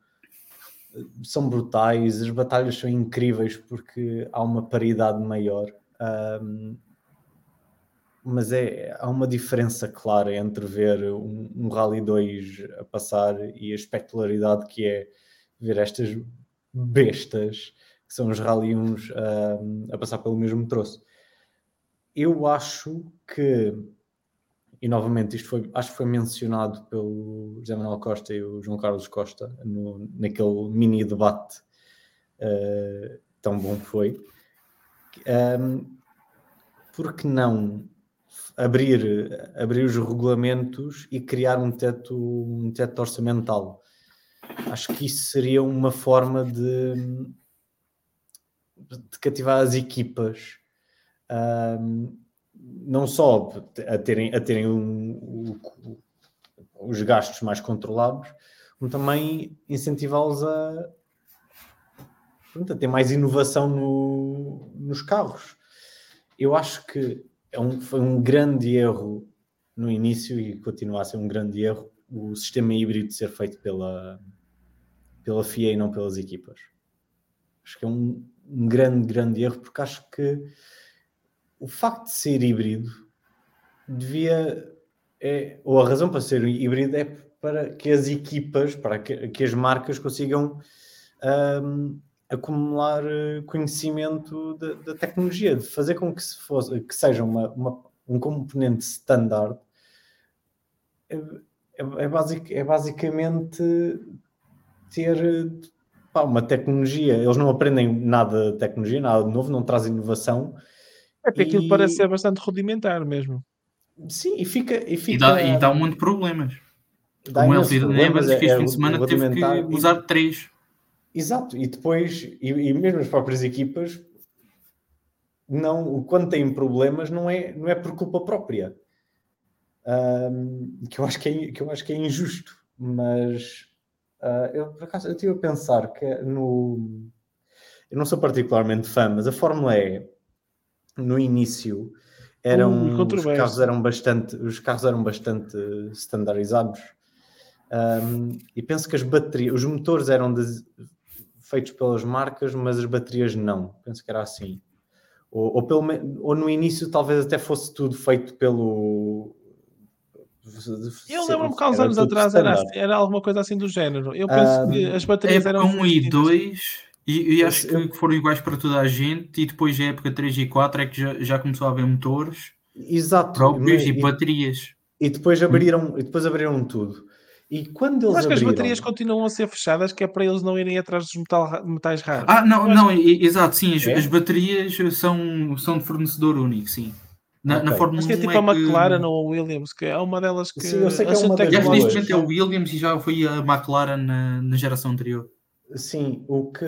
são brutais, as batalhas são incríveis porque há uma paridade maior. Um, mas é, há uma diferença clara entre ver um, um Rally 2 a passar e a espectacularidade que é ver estas bestas que são os Rally 1 um, a passar pelo mesmo troço eu acho que, e novamente isto foi, acho que foi mencionado pelo José Manuel Costa e o João Carlos Costa no, naquele mini debate uh, tão bom que foi. Um, por que não abrir, abrir os regulamentos e criar um teto, um teto orçamental? Acho que isso seria uma forma de, de cativar as equipas um, não só a terem, a terem um, um, os gastos mais controlados, como também incentivá-los a, a ter mais inovação no, nos carros. Eu acho que é um, foi um grande erro no início e continua a ser um grande erro o sistema híbrido ser feito pela, pela FIA e não pelas equipas. Acho que é um, um grande, grande erro, porque acho que o facto de ser híbrido devia. É, ou a razão para ser híbrido é para que as equipas, para que, que as marcas consigam um, acumular eh, conhecimento da, da, tecnologia, de fazer com que, se fosse, que seja uma, uma um componente standard. É, é, é, basic, é basicamente ter pá, uma tecnologia. Eles não aprendem nada de tecnologia, nada de novo, não trazem inovação até aquilo e... parece ser bastante rudimentar mesmo. Sim, e fica. E, fica... e, dá, e dá um monte de problemas. Dá Como ele lembra-se que este é, fim de semana teve que usar três. Exato, e depois, e, e mesmo as próprias equipas não, quando têm problemas não é, não é por culpa própria. Um, que, eu acho que, é, que eu acho que é injusto, mas uh, eu por acaso eu estive a pensar que no eu não sou particularmente fã, mas a Fórmula E no início eram uh, os carros eram bastante os carros eram bastante standardizados. Um, e penso que as baterias os motores eram de, feitos pelas marcas mas as baterias não. Penso que era assim. Ou, ou, pelo, ou no início talvez até fosse tudo feito pelo eu lembro-me que há uns anos atrás era, assim, era, alguma coisa assim do género. Eu penso um, que as baterias eram. 1 e 2 e, e acho que foram iguais para toda a gente. E depois, da época 3 e 4, é que já, já começou a haver motores Exato, próprios e, e, baterias. E depois abriram, e depois abriram tudo. E quando eles Mas que abriram... as baterias continuam a ser fechadas, que é para eles não irem atrás dos metal, metais raros. Ah, não, não, que... exato, sim. As, é? as, baterias são, são de fornecedor único, sim. Na, okay. na Fórmula Acho que é tipo é a McLaren que... ou a Williams, que é uma delas que. Sim, eu sei que é uma Já neste momento é o Williams e já foi a McLaren na, na geração anterior. Sim, o que.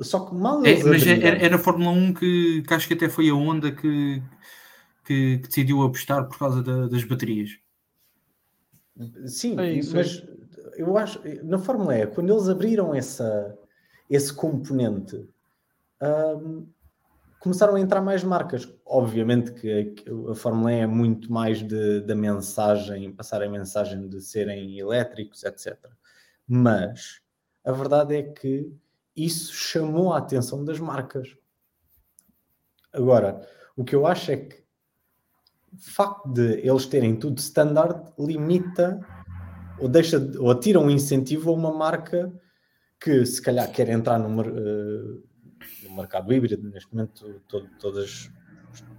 Só que mal. É, mas é, é, é, na Fórmula 1 que, que acho que até foi a Honda que, que, que decidiu apostar por causa da, das baterias. Sim, é isso, mas eu acho. Na Fórmula E, quando eles abriram essa, esse componente. Um, começaram a entrar mais marcas. Obviamente que a, Fórmula E é muito mais de, da mensagem, passar a mensagem de serem elétricos, etc. Mas a verdade é que isso chamou a atenção das marcas. Agora, o que eu acho é que o facto de eles terem tudo standard limita ou deixa ou tira um incentivo a uma marca que se calhar quer entrar no, uh, mercado híbrido, neste momento todo, todas,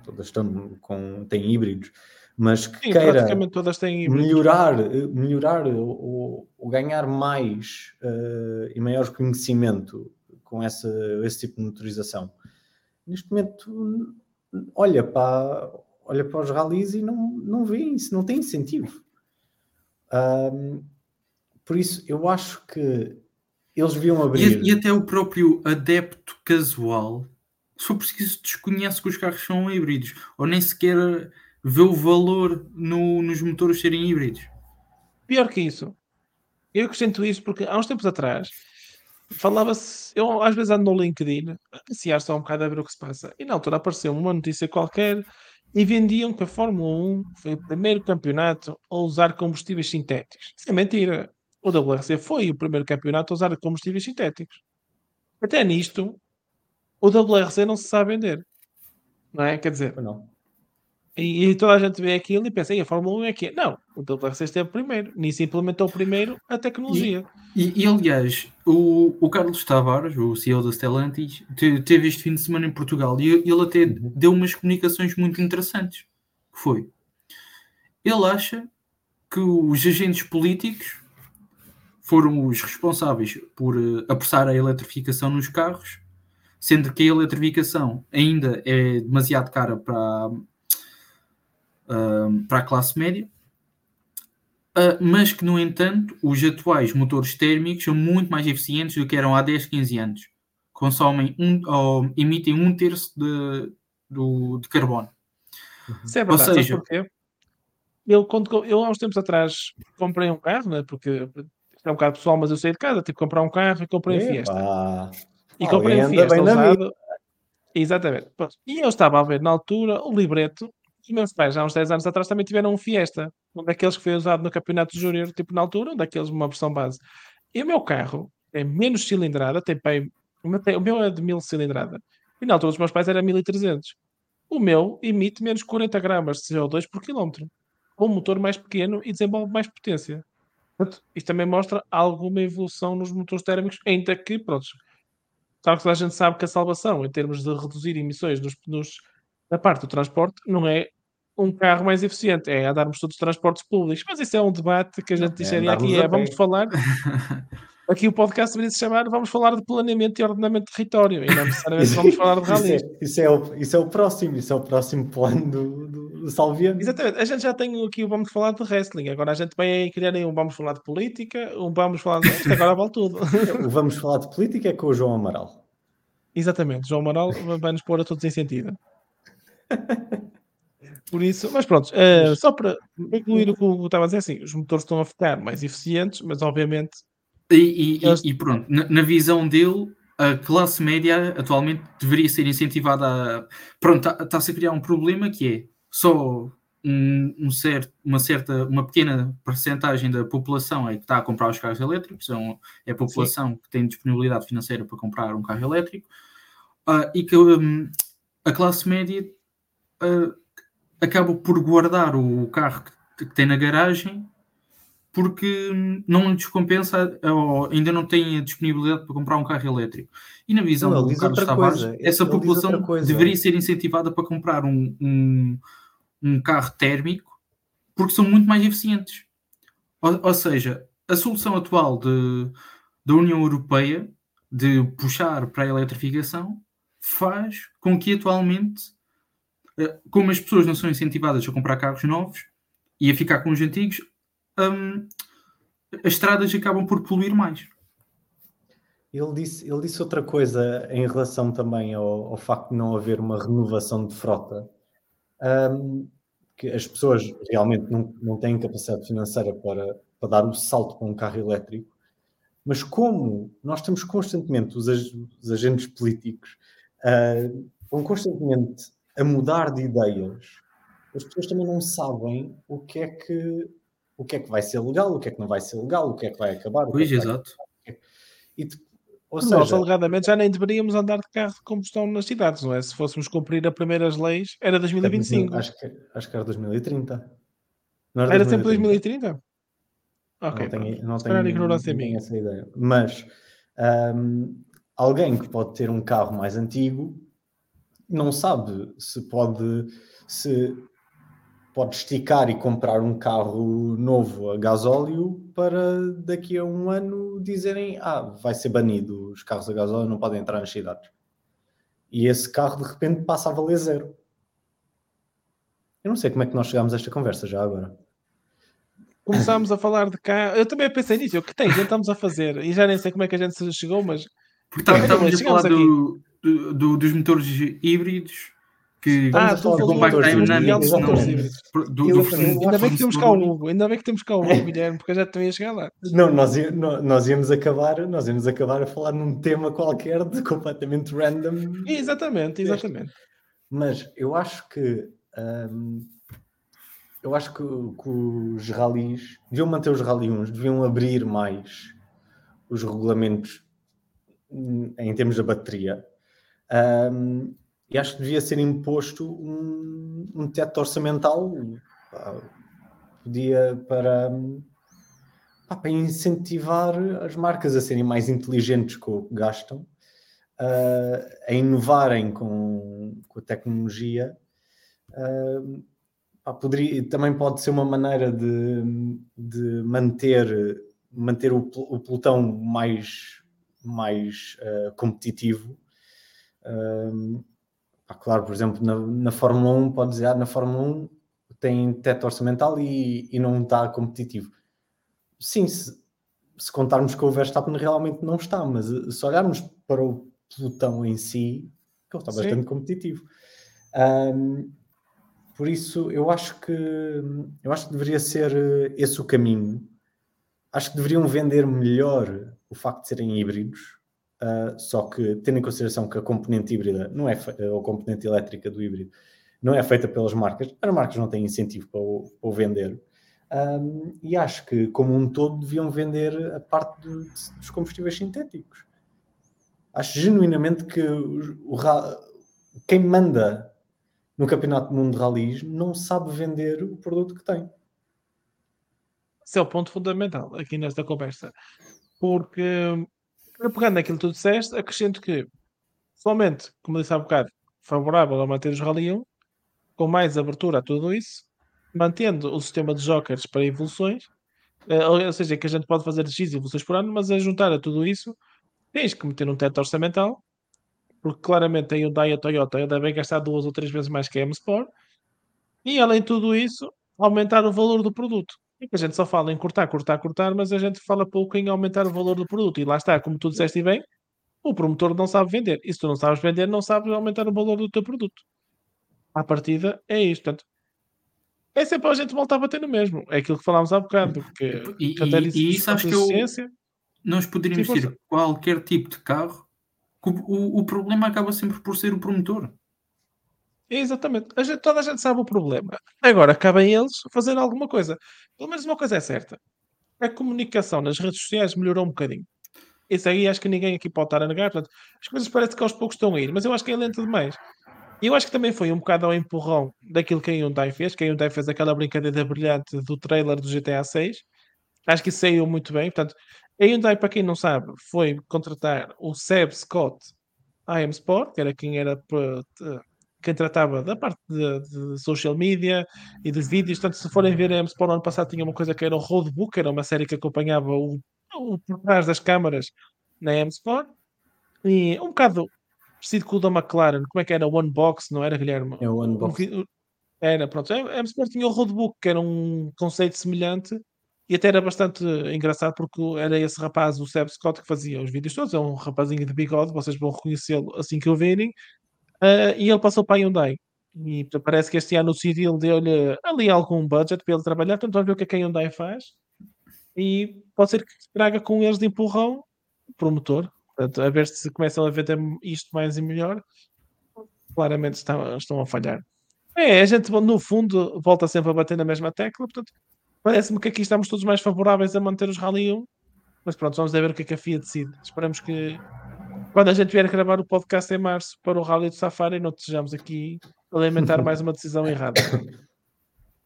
todas estão com, têm híbridos, mas que Sim, queira todas têm melhorar, melhorar ou, ou ganhar mais uh, e maior conhecimento com essa, esse tipo de motorização. Neste momento, olha para, olha para os rallies e não, não vê isso, não tem incentivo. Um, por isso, eu acho que eles deviam abrir. E, e, até o próprio adepto casual, for preciso, desconhece que os carros são híbridos, ou nem sequer vê o valor no, nos motores serem híbridos. Pior que isso, eu acrescento isso porque há uns tempos atrás falava-se, eu às vezes ando no LinkedIn a apreciar só um bocado a ver o que se passa, e na altura apareceu uma notícia qualquer e vendiam que a Fórmula 1 foi o primeiro campeonato a usar combustíveis sintéticos. Isso é mentira o WRC foi o primeiro campeonato a usar combustíveis sintéticos. Até nisto, o WRC não se sabe vender. Não é? Quer dizer, não. E, e, toda a gente vê aquilo e pensa, e a Fórmula 1 é que Não, o WRC esteve primeiro. Nisso implementou primeiro a tecnologia. E, e, e aliás, o, o Carlos Tavares, o CEO da Stellantis, teve este fim de semana em Portugal e ele até deu umas comunicações muito interessantes. Foi. Ele acha que os agentes políticos foram os responsáveis por uh, apressar a eletrificação nos carros, sendo que a eletrificação ainda é demasiado cara para, uh, para a classe média, uh, mas que, no entanto, os atuais motores térmicos são muito mais eficientes do que eram há 10, 15 anos. Consomem um, ou emitem um terço de, do, de carbono. Isso é verdade, ou seja, eu, quando, eu há uns tempos atrás comprei um carro, né, porque é um bocado pessoal, mas eu saí de casa, tive que comprar um carro e comprei um Fiesta. E comprei um Fiesta usado. Exatamente. E eu estava a ver na altura o libreto. Os meus pais, há uns 10 anos atrás, também tiveram um Fiesta. Um daqueles que foi usado no Campeonato Júnior, tipo na altura, um daqueles, uma versão base. E o meu carro é menos cilindrada, tem bem. O meu é de 1000 cilindrada. E na altura os meus pais era 1300. O meu emite menos 40 gramas de CO2 por quilómetro. Com um motor mais pequeno e desenvolve mais potência. Portanto, isto também mostra alguma evolução nos motores térmicos, ainda que, pronto, claro que a gente sabe que a salvação, em termos de reduzir emissões nos, nos, na parte do transporte, não é um carro mais eficiente, é andarmos todos os transportes públicos. Mas isso é um debate que a gente é, disseria aqui, é, vamos falar... [laughs] Aqui o podcast deveria se chamar Vamos falar de planeamento e ordenamento de território e não necessariamente vamos falar de rally. [laughs] Isso, é, isso, é o, isso é o próximo, isso é o próximo plano do, do, do Salviano. Exatamente, a gente já tem aqui o Vamos falar de wrestling, agora a gente vai criar aí um Vamos falar de política, um Vamos falar de. Isto agora vale tudo. [laughs] o Vamos falar de política é com o João Amaral. Exatamente, João Amaral vai nos pôr a todos em sentido. [laughs] Por isso, mas pronto, uh, só para concluir o que eu estava a dizer, assim, os motores estão a ficar mais eficientes, mas obviamente. E, e, eles... e pronto, na, na, visão dele, a classe média atualmente deveria ser incentivada a. Pronto, está-se tá a criar um problema que é só um, um certo, uma certa, uma pequena percentagem da população é que está a comprar os carros elétricos, são, é a população Sim. que tem disponibilidade financeira para comprar um carro elétrico, uh, e que um, a classe média uh, acaba por guardar o carro que, que tem na garagem porque não lhe descompensa ou ainda não tem a disponibilidade para comprar um carro elétrico. E na visão não, do Carlos Tavares, essa população deveria ser incentivada para comprar um, um, um, carro térmico porque são muito mais eficientes. Ou, ou seja, a solução atual de, da União Europeia de puxar para a eletrificação faz com que atualmente, eh, como as pessoas não são incentivadas a comprar carros novos e a ficar com os antigos, hum, as estradas acabam por poluir mais. Ele disse, ele disse outra coisa em relação também ao, ao facto de não haver uma renovação de frota. Um, que as pessoas realmente não, não têm capacidade financeira para, para dar o salto para um carro elétrico, mas como nós temos constantemente os, os agentes políticos uh, vão constantemente a mudar de ideias, as pessoas também não sabem o que é que o que é que vai ser legal, o que é que não vai ser legal, o que é que vai acabar. Pois, é exato. Vai... E, ou seja, Nós, alegadamente, já nem deveríamos andar de carro de combustão nas cidades, não é? Se fôssemos cumprir as primeiras leis, era 2025. Acho que, acho que era 2030. Não era, era 2030. sempre 2030? Ok, não tenho, não tenho, ignorância não tenho essa ideia. Mas um, alguém que pode ter um carro mais antigo não sabe se pode se pode esticar e comprar um carro novo a gasóleo para daqui a um ano dizerem ah, vai ser banido, os carros a gasóleo não podem entrar nas cidades. E esse carro de repente passa a valer zero. Eu não sei como é que nós chegámos a esta conversa já agora. Começámos a falar de cá. Eu também pensei nisso. O que tem? Estamos a fazer. E já nem sei como é que a gente chegou, mas. Porque estávamos a falar do, do, do, dos motores híbridos que ah, tu com Dynamics não, do, do, ainda bem que temos cá o Hugo, ainda bem que temos cá o Hugo, Guilherme, porque eu já também ia chegar lá. Não, nós, nós íamos acabar, nós íamos acabar a falar num tema qualquer de completamente random. Exatamente, exatamente. Mas eu acho que hum, eu acho que, que os ralis deviam manter os rally 1, deviam abrir mais os regulamentos hum, em termos da bateria. Um, e acho que devia ser imposto um, um teto orçamental pá, podia para, pá, para incentivar as marcas a serem mais inteligentes com o que gastam, uh, a inovarem com, com a tecnologia. Uh, pá, poderia, também pode ser uma maneira de, de manter, manter o, o pelotão mais, mais uh, competitivo. Uh, ah, claro, por exemplo, na, na Fórmula 1 pode dizer, ah, na Fórmula 1 tem teto orçamental e, e não está competitivo. Sim, se, se, contarmos que o Verstappen realmente não está, mas eh, se olharmos para o pelotão em si, ele está Sim. bastante competitivo. Um, por isso, eu acho que eu acho que deveria ser eh, esse o caminho. Acho que deveriam vender melhor o facto de serem híbridos, Uh, só que, tendo em consideração que a componente híbrida não é ou a componente elétrica do híbrido não é feita pelas marcas, as marcas não têm incentivo para o, para o vender. Um, e acho que, como um todo, deviam vender a parte do, dos combustíveis sintéticos. Acho genuinamente que o, o, quem manda no Campeonato do Mundo de Rallys não sabe vender o produto que tem. Esse é o ponto fundamental aqui nesta conversa. Porque pegando naquilo que tu disseste, acrescento que, somente, como disse há bocado, favorável a manter os Rally 1, com mais abertura a tudo isso, mantendo o sistema de jokers para evoluções, eh, ou seja, que a gente pode fazer X evoluções por ano, mas a juntar a tudo isso, tens que meter um teto orçamental, porque claramente a Hyundai e a Toyota devem gastar duas ou três vezes mais que a M-Sport, e além de tudo isso, aumentar o valor do produto. A gente só fala em cortar, cortar, cortar, mas a gente fala pouco em aumentar o valor do produto. E lá está, como tu disseste bem, o promotor não sabe vender. E se tu não sabes vender, não sabes aumentar o valor do teu produto. à partida, é isto. Portanto, é sempre a gente voltar a bater no mesmo. É aquilo que falámos há bocado. Porque e, e, e sabes que eu, nós poderíamos ter qualquer tipo de carro, o, o, o, problema acaba sempre por ser o promotor. Exatamente. A gente, toda a gente sabe o problema. Agora, cabem eles fazer alguma coisa. Pelo menos uma coisa é certa. A comunicação nas redes sociais melhorou um bocadinho. Isso aí acho que ninguém aqui pode estar a negar. Portanto, as coisas parece que aos poucos estão a ir, mas eu acho que é lento demais. E eu acho que também foi um bocado ao empurrão daquilo que a Hyundai fez, que a Hyundai fez aquela brincadeira brilhante do trailer do GTA 6. Acho que saiu muito bem. Portanto, a Hyundai, para quem não sabe, foi contratar o Seb Scott IM Sport, que era quem era quem tratava da parte de, de, social media e dos vídeos. Portanto, se forem ver a M Sport no ano passado, tinha uma coisa que era o Roadbook, era uma série que acompanhava o, o por trás das câmaras na M Sport. E um bocado parecido com o da McLaren, como é que era? O Unbox, não era, Guilherme? É o Unbox. Era, pronto. A M Sport tinha o Roadbook, que era um conceito semelhante e até era bastante engraçado porque era esse rapaz, o Seb Scott, que fazia os vídeos todos. É um rapazinho de bigode, vocês vão reconhecê-lo assim que o verem. Uh, e ele passou para a Hyundai. E parece que este ano o Cyril deu-lhe ali algum budget para ele trabalhar. Portanto, vamos ver o que é que a Hyundai faz. E pode ser que traga com eles de empurrão o promotor. Portanto, a ver se começam a vender isto mais e melhor. Claramente estão, estão a falhar. É, a gente, no fundo, volta sempre a bater na mesma tecla. Portanto, Parece-me que aqui estamos todos mais favoráveis a manter os Rally 1, mas pronto, vamos ver o que é que a FIA decide. Esperamos que quando a gente vier gravar o podcast em março para o Rally do Safari, não estejamos aqui a lamentar [laughs] mais uma decisão errada.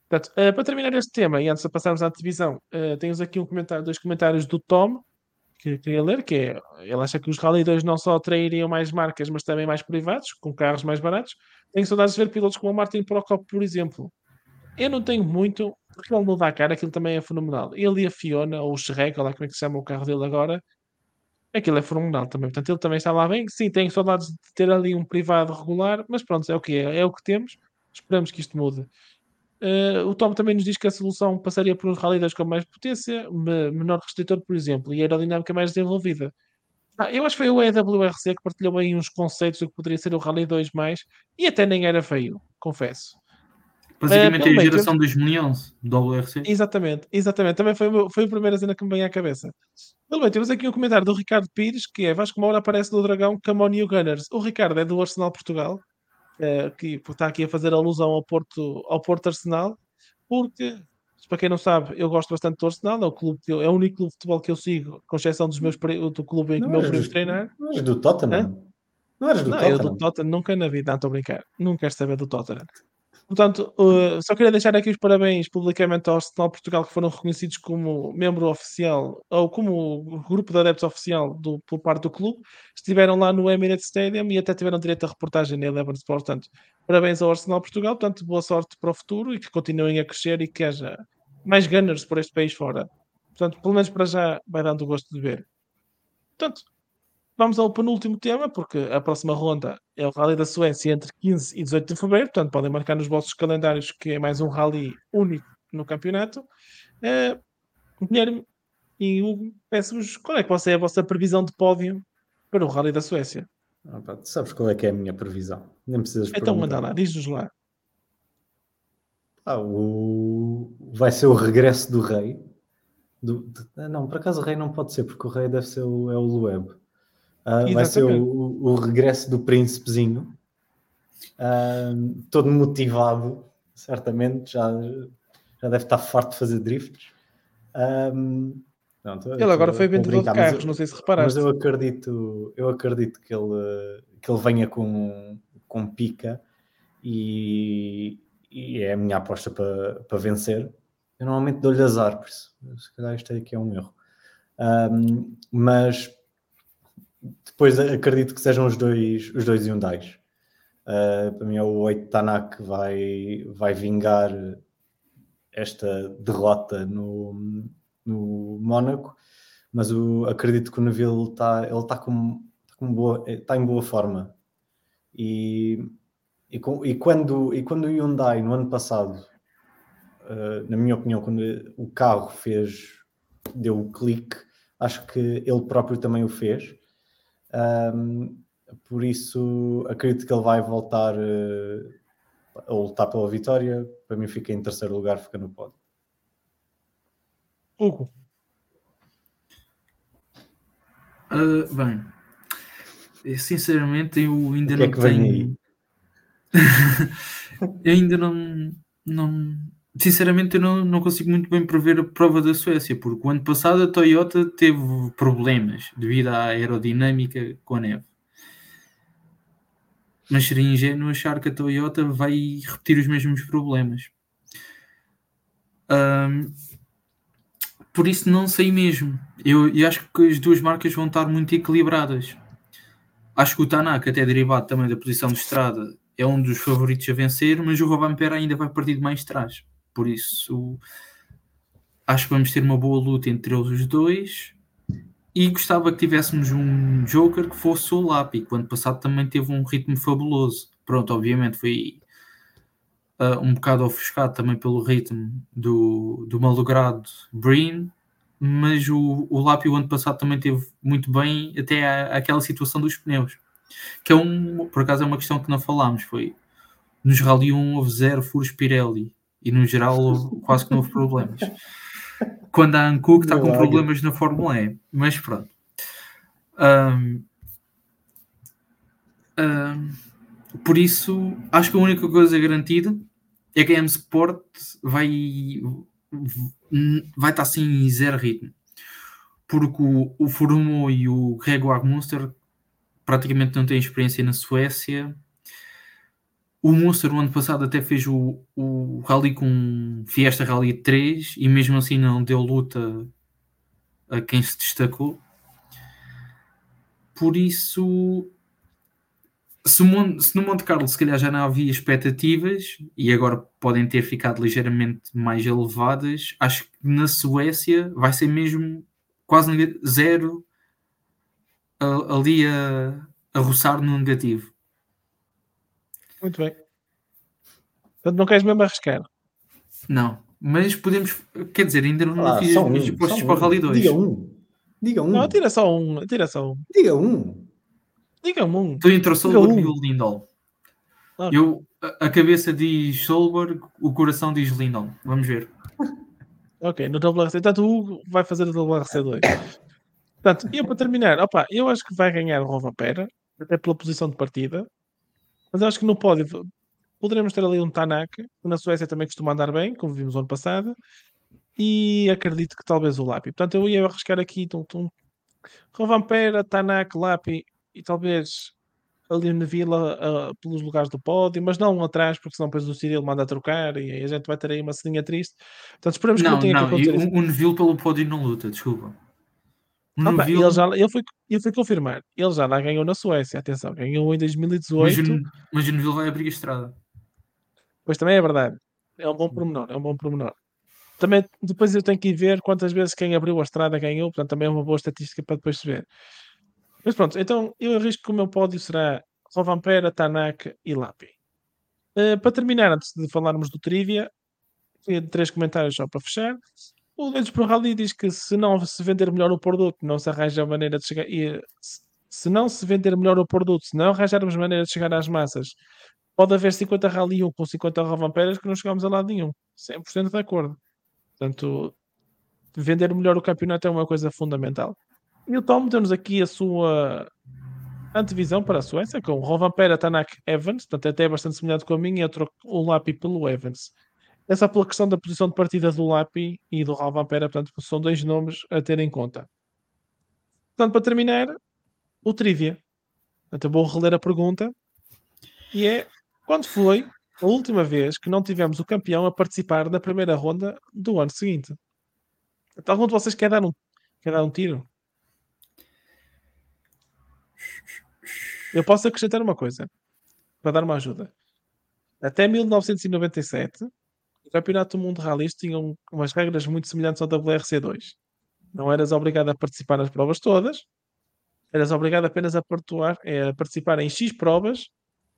Portanto, uh, para terminar este tema, e antes de passarmos à divisão, uh, temos aqui um comentário, dois comentários do Tom, que queria ler, que é, ele acha que os Rally 2 não só atrairiam mais marcas, mas também mais privados, com carros mais baratos. Tenho saudades de ver pilotos como o Martin Procop, por exemplo. Eu não tenho muito, porque ele não dá cara, aquilo também é fenomenal. Ele e a Fiona, ou o Shrek, olha lá como é que se chama o carro dele agora, aquilo é fenomenal também. Portanto, ele também está lá bem. Sim, tenho saudades de ter ali um privado regular, mas pronto, é o que é, é o que temos. Esperamos que isto mude. Uh, o Tom também nos diz que a solução passaria por uns rallies com mais potência, menor restritor, por exemplo, e aerodinâmica mais desenvolvida. Ah, eu acho que foi o EWRC que partilhou aí uns conceitos do que poderia ser o Rally 2, e até nem era feio, confesso. Basicamente é, a geração eu... 2011 do WRC. Exatamente, exatamente. Também foi, foi a primeira cena que me vem à cabeça. Pelo bem, temos aqui um comentário do Ricardo Pires, que é Vasco Moura aparece no Dragão Camon Gunners. O Ricardo é do Arsenal Portugal, é, que está aqui a fazer alusão ao Porto, ao Porto Arsenal, porque, para quem não sabe, eu gosto bastante do Arsenal, é o, clube eu, é o único clube de futebol que eu sigo, com exceção dos meus, do clube em que o meu primo treinar. Não és do Tottenham? Hã? Não eres do não, Tottenham? Eu do Tottenham nunca na vida, não estou a brincar. Não quero saber do Tottenham. Portanto, uh, só queria deixar aqui os parabéns publicamente ao Arsenal Portugal, que foram reconhecidos como membro oficial, ou como grupo de adeptos oficial do, por parte do clube. Estiveram lá no Emirates Stadium e até tiveram direito a reportagem na Eleven Sport. Portanto, parabéns ao Arsenal Portugal. Portanto, boa sorte para o futuro e que continuem a crescer e que haja mais gunners por este país fora. Portanto, pelo menos para já vai dando gosto de ver. Portanto, Vamos ao penúltimo tema, porque a próxima ronda é o Rally da Suécia entre 15 e 18 de fevereiro, portanto podem marcar nos vossos calendários que é mais um rally único no campeonato. Uh, Guilherme e Hugo, peço-vos qual é que é a vossa previsão de pódio para o Rally da Suécia? Ah, pá, sabes qual é que é a minha previsão? Nem precisas Então manda lá, diz-nos lá. Ah, o... Vai ser o regresso do rei. Do... Não, por acaso o rei não pode ser, porque o rei deve ser o, é o Lueb. Uh, vai ser o, o, regresso do príncipezinho, uh, todo motivado, certamente, já, já deve estar farto de fazer drifts. Um, não, tô, ele agora foi vendedor de carros, eu, não sei se reparaste. Mas eu acredito, eu acredito que ele, que ele venha com, com pica e, e é a minha aposta para, para vencer. Eu normalmente dou-lhe azar, por isso, se calhar isto aqui é um erro. Um, mas depois acredito que sejam os dois, os dois Hyundais. Uh, para mim é o 8 Tanak que vai, vai vingar esta derrota no, no Mónaco, mas o, acredito que o Neville está ele está com, com boa, está em boa forma. E, e, com, e, quando, e quando o Hyundai no ano passado, uh, na minha opinião, quando o carro fez, deu o clique, acho que ele próprio também o fez um, por isso acredito que ele vai voltar uh, a lutar pela vitória, para mim fica em terceiro lugar, fica no pódio. Hugo. Uh, bem, sinceramente eu ainda o que não é que vem tenho. [laughs] eu ainda não, não. Sinceramente, eu não, não consigo muito bem prever a prova da Suécia, porque o ano passado a Toyota teve problemas devido à aerodinâmica com a neve. Mas seria ingênuo achar que a Toyota vai repetir os mesmos problemas. Ahm, por isso, não sei mesmo. Eu, eu acho que as duas marcas vão estar muito equilibradas. Acho que o Tanaka, até derivado também da posição de estrada, é um dos favoritos a vencer, mas o Robampera ainda vai partir de mais trás. Por isso, acho que vamos ter uma boa luta entre eles os dois. E gostava que tivéssemos um Joker que fosse o Lapi, que o ano passado também teve um ritmo fabuloso. Pronto, obviamente foi uh, um bocado ofuscado também pelo ritmo do, do malogrado Breen, mas o, o Lapi o ano passado também teve muito bem até a, aquela situação dos pneus. Que é um, por acaso é uma questão que não falámos, foi nos Rally 1 houve zero furos Pirelli e no geral quase que não houve problemas quando a Ancook está com problemas na Fórmula E. Mas pronto. Um, um, por isso, acho que a única coisa garantida é que a M Sport vai, vai estar assim em zero ritmo. Porque o, o e o Gregoire Munster praticamente não têm experiência na Suécia o Munster, no ano passado, até fez o, o Rally com Fiesta Rally 3 e mesmo assim não deu luta a quem se destacou. Por isso, se, se no Monte Carlo se calhar já não havia expectativas e agora podem ter ficado ligeiramente mais elevadas, acho que na Suécia vai ser mesmo quase zero ali a, a roçar no negativo. Muito bem. Portanto, não queres mesmo arriscar? Não, mas podemos, quer dizer, ainda não ah, fiz os meus postos para o Rally 2. Diga um. Diga um. Não, tira só um. Tira só um. Diga um. Diga um. Tu entre o Solberg um. e o Lindol. Okay. Eu, a cabeça diz Solberg, o coração diz Lindol. Vamos ver. ok, no WRC. Portanto, o Hugo vai fazer o WRC2. Portanto, eu para terminar, opa, eu acho que vai ganhar o Rova Pera, até pela posição de partida. Mas acho que no pódio poderemos ter ali um Tanaka, que na Suécia também costuma andar bem, como vimos ano passado, e acredito que talvez o Lapi. Portanto, eu ia arriscar aqui um, um Rovampera, Tanaka, Lapi e talvez ali na vila uh, pelos lugares do pódio, mas não atrás, porque senão depois o Cyril manda a trocar e aí a gente vai ter aí uma ceninha triste. Portanto, esperamos não, que não tenha não, que acontecer. O, o Neville pelo pódio não luta, desculpa. Ah, pá, ele, já, ele, foi, ele foi confirmar. Ele já lá ganhou na Suécia. Atenção, ganhou em 2018. Mas, mas o Neville vai abrir a estrada. Pois também é verdade. É um bom pormenor. É um bom pormenor. Também, depois eu tenho que ir ver quantas vezes quem abriu a estrada ganhou. Portanto, também é uma boa estatística para depois se ver. Mas pronto, então eu arrisco que o meu pódio será Rovampera, Tanaka e Lapi. Uh, para terminar, antes de falarmos do Trivia, três comentários só para fechar. O Lentes Pro Rally diz que se não se vender melhor o produto, não se arranja maneira de chegar. E, se não se vender melhor o produto, se não arranjarmos maneira de chegar às massas, pode haver 50 Rally 1 com 50 Rovamperas que não chegamos a lado nenhum. 100% de acordo. Portanto, vender melhor o campeonato é uma coisa fundamental. E o Tom deu-nos aqui a sua antevisão para a Suécia, com Rovampera, Tanak, Evans, portanto até é bastante semelhante com a minha, e outro o Lapi pelo Evans. Essa pela questão da posição de partida do Lapi e do Rovampera, portanto são dois nomes a ter em conta. Portanto, para terminar, o trivia. Portanto, eu vou reler a pergunta e é quando foi a última vez que não tivemos o campeão a participar da primeira ronda do ano seguinte? Então, algum de vocês quer dar um, quer dar um tiro? Eu posso acrescentar uma coisa para dar uma ajuda. Até 1997, o Campeonato do Mundo Rallys tinha umas regras muito semelhantes ao WRC2. Não eras obrigado a participar nas provas todas, eras obrigado apenas a, a participar em X provas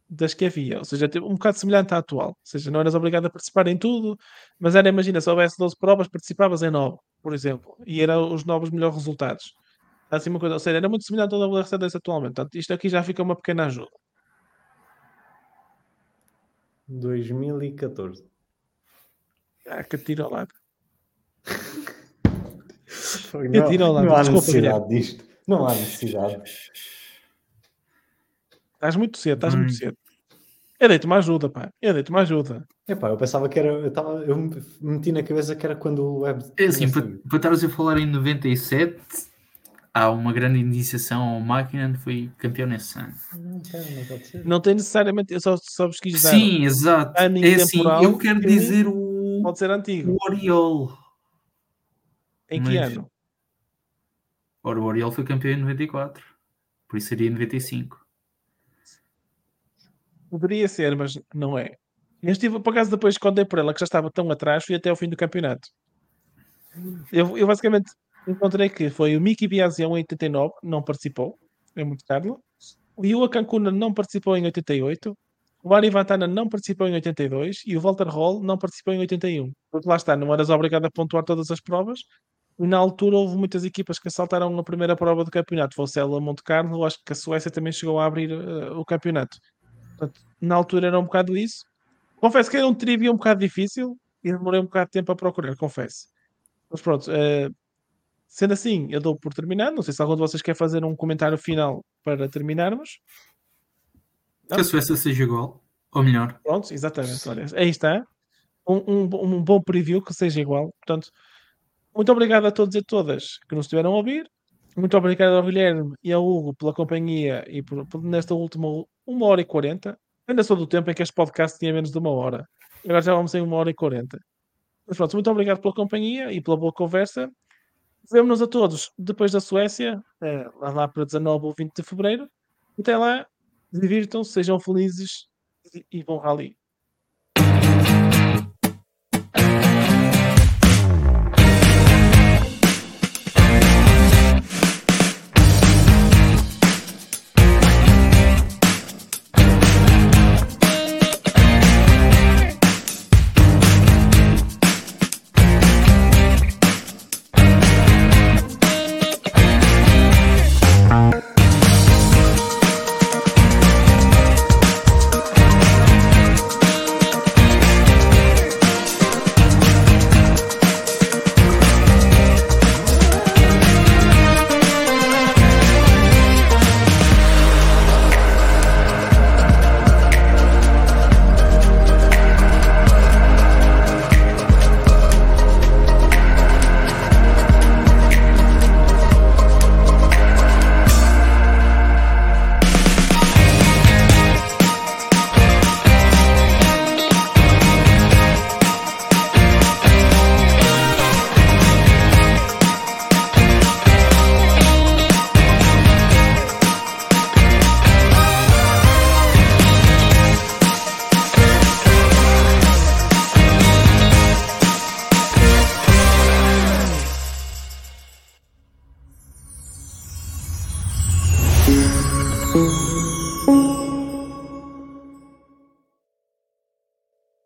das que havia, ou seja, um bocado semelhante à atual, ou seja, não eras obrigado a participar em tudo, mas era, imagina, se houvesse 12 provas, participavas em 9, por exemplo, e eram os novos melhores resultados. Assim uma coisa, ou seja, era muito semelhante ao WRC2 atualmente, portanto, isto aqui já fica uma pequena ajuda. 2014. Ah, que tiro ao lado. Eu tiro ao lado, não há desculpa, necessidade disto. Não há necessidade. Estás muito cedo, estás Hum. muito cedo. Eu dei-te uma ajuda, pá. Eu dei-te uma ajuda. Epá, eu pensava que era. Eu, tava, eu me meti na cabeça que era quando o web. É assim, para, para estares a falar em 97, há uma grande iniciação ao máquina foi campeão nesse ano. Não, não pode ser. Não tem necessariamente. Eu só, só vos quis dar. Sim, exato. É assim, eu quero que dizer o, Pode ser antigo. o Oriol. Em que mas- ano? Ora, o Oriol foi campeão em 94. Por isso seria em 95. Poderia ser, mas não é. Eu estive, por acaso, depois, dei por ela, que já estava tão atrás, fui até ao fim do campeonato. Eu, eu basicamente encontrei que foi o Miki Biasião em 89, não participou, é muito caro. O Yua Cancuna não participou em 88. O Ari Vantana não participou em 82 e o Walter Hall não participou em 81. Porque lá está, não eras obrigado a pontuar todas as provas. E na altura houve muitas equipas que saltaram a primeira prova do campeonato. Fosse ela Monte Carlo, acho que a Suécia também chegou a abrir eh, o campeonato. Portanto, na altura era um bocado isso. Confesso que era um trivia um bocado difícil e demorei um bocado de tempo a procurar, confesso. Mas pronto, eh, sendo assim, eu dou por terminado. Não sei se algum de vocês quer fazer um comentário final para terminarmos. Não? Que a Suécia seja igual. Ou melhor. Pronto, exatamente. Olha, aí está. Um, um, um bom preview que seja igual. Portanto, muito obrigado a todos e a todas que nos estiveram a ouvir. Muito obrigado ao Guilherme e ao Hugo pela companhia e por, por nesta última uma hora e quarenta. Ainda sou do tempo em que este podcast tinha menos de uma hora. Agora já vamos em uma hora e quarenta. Mas pronto, muito obrigado pela companhia e pela boa conversa. Vemo-nos a todos depois da Suécia, eh, lá, lá para 19 ou 20 de fevereiro. Até lá, divirtam-se, sejam felizes e, e bom rally.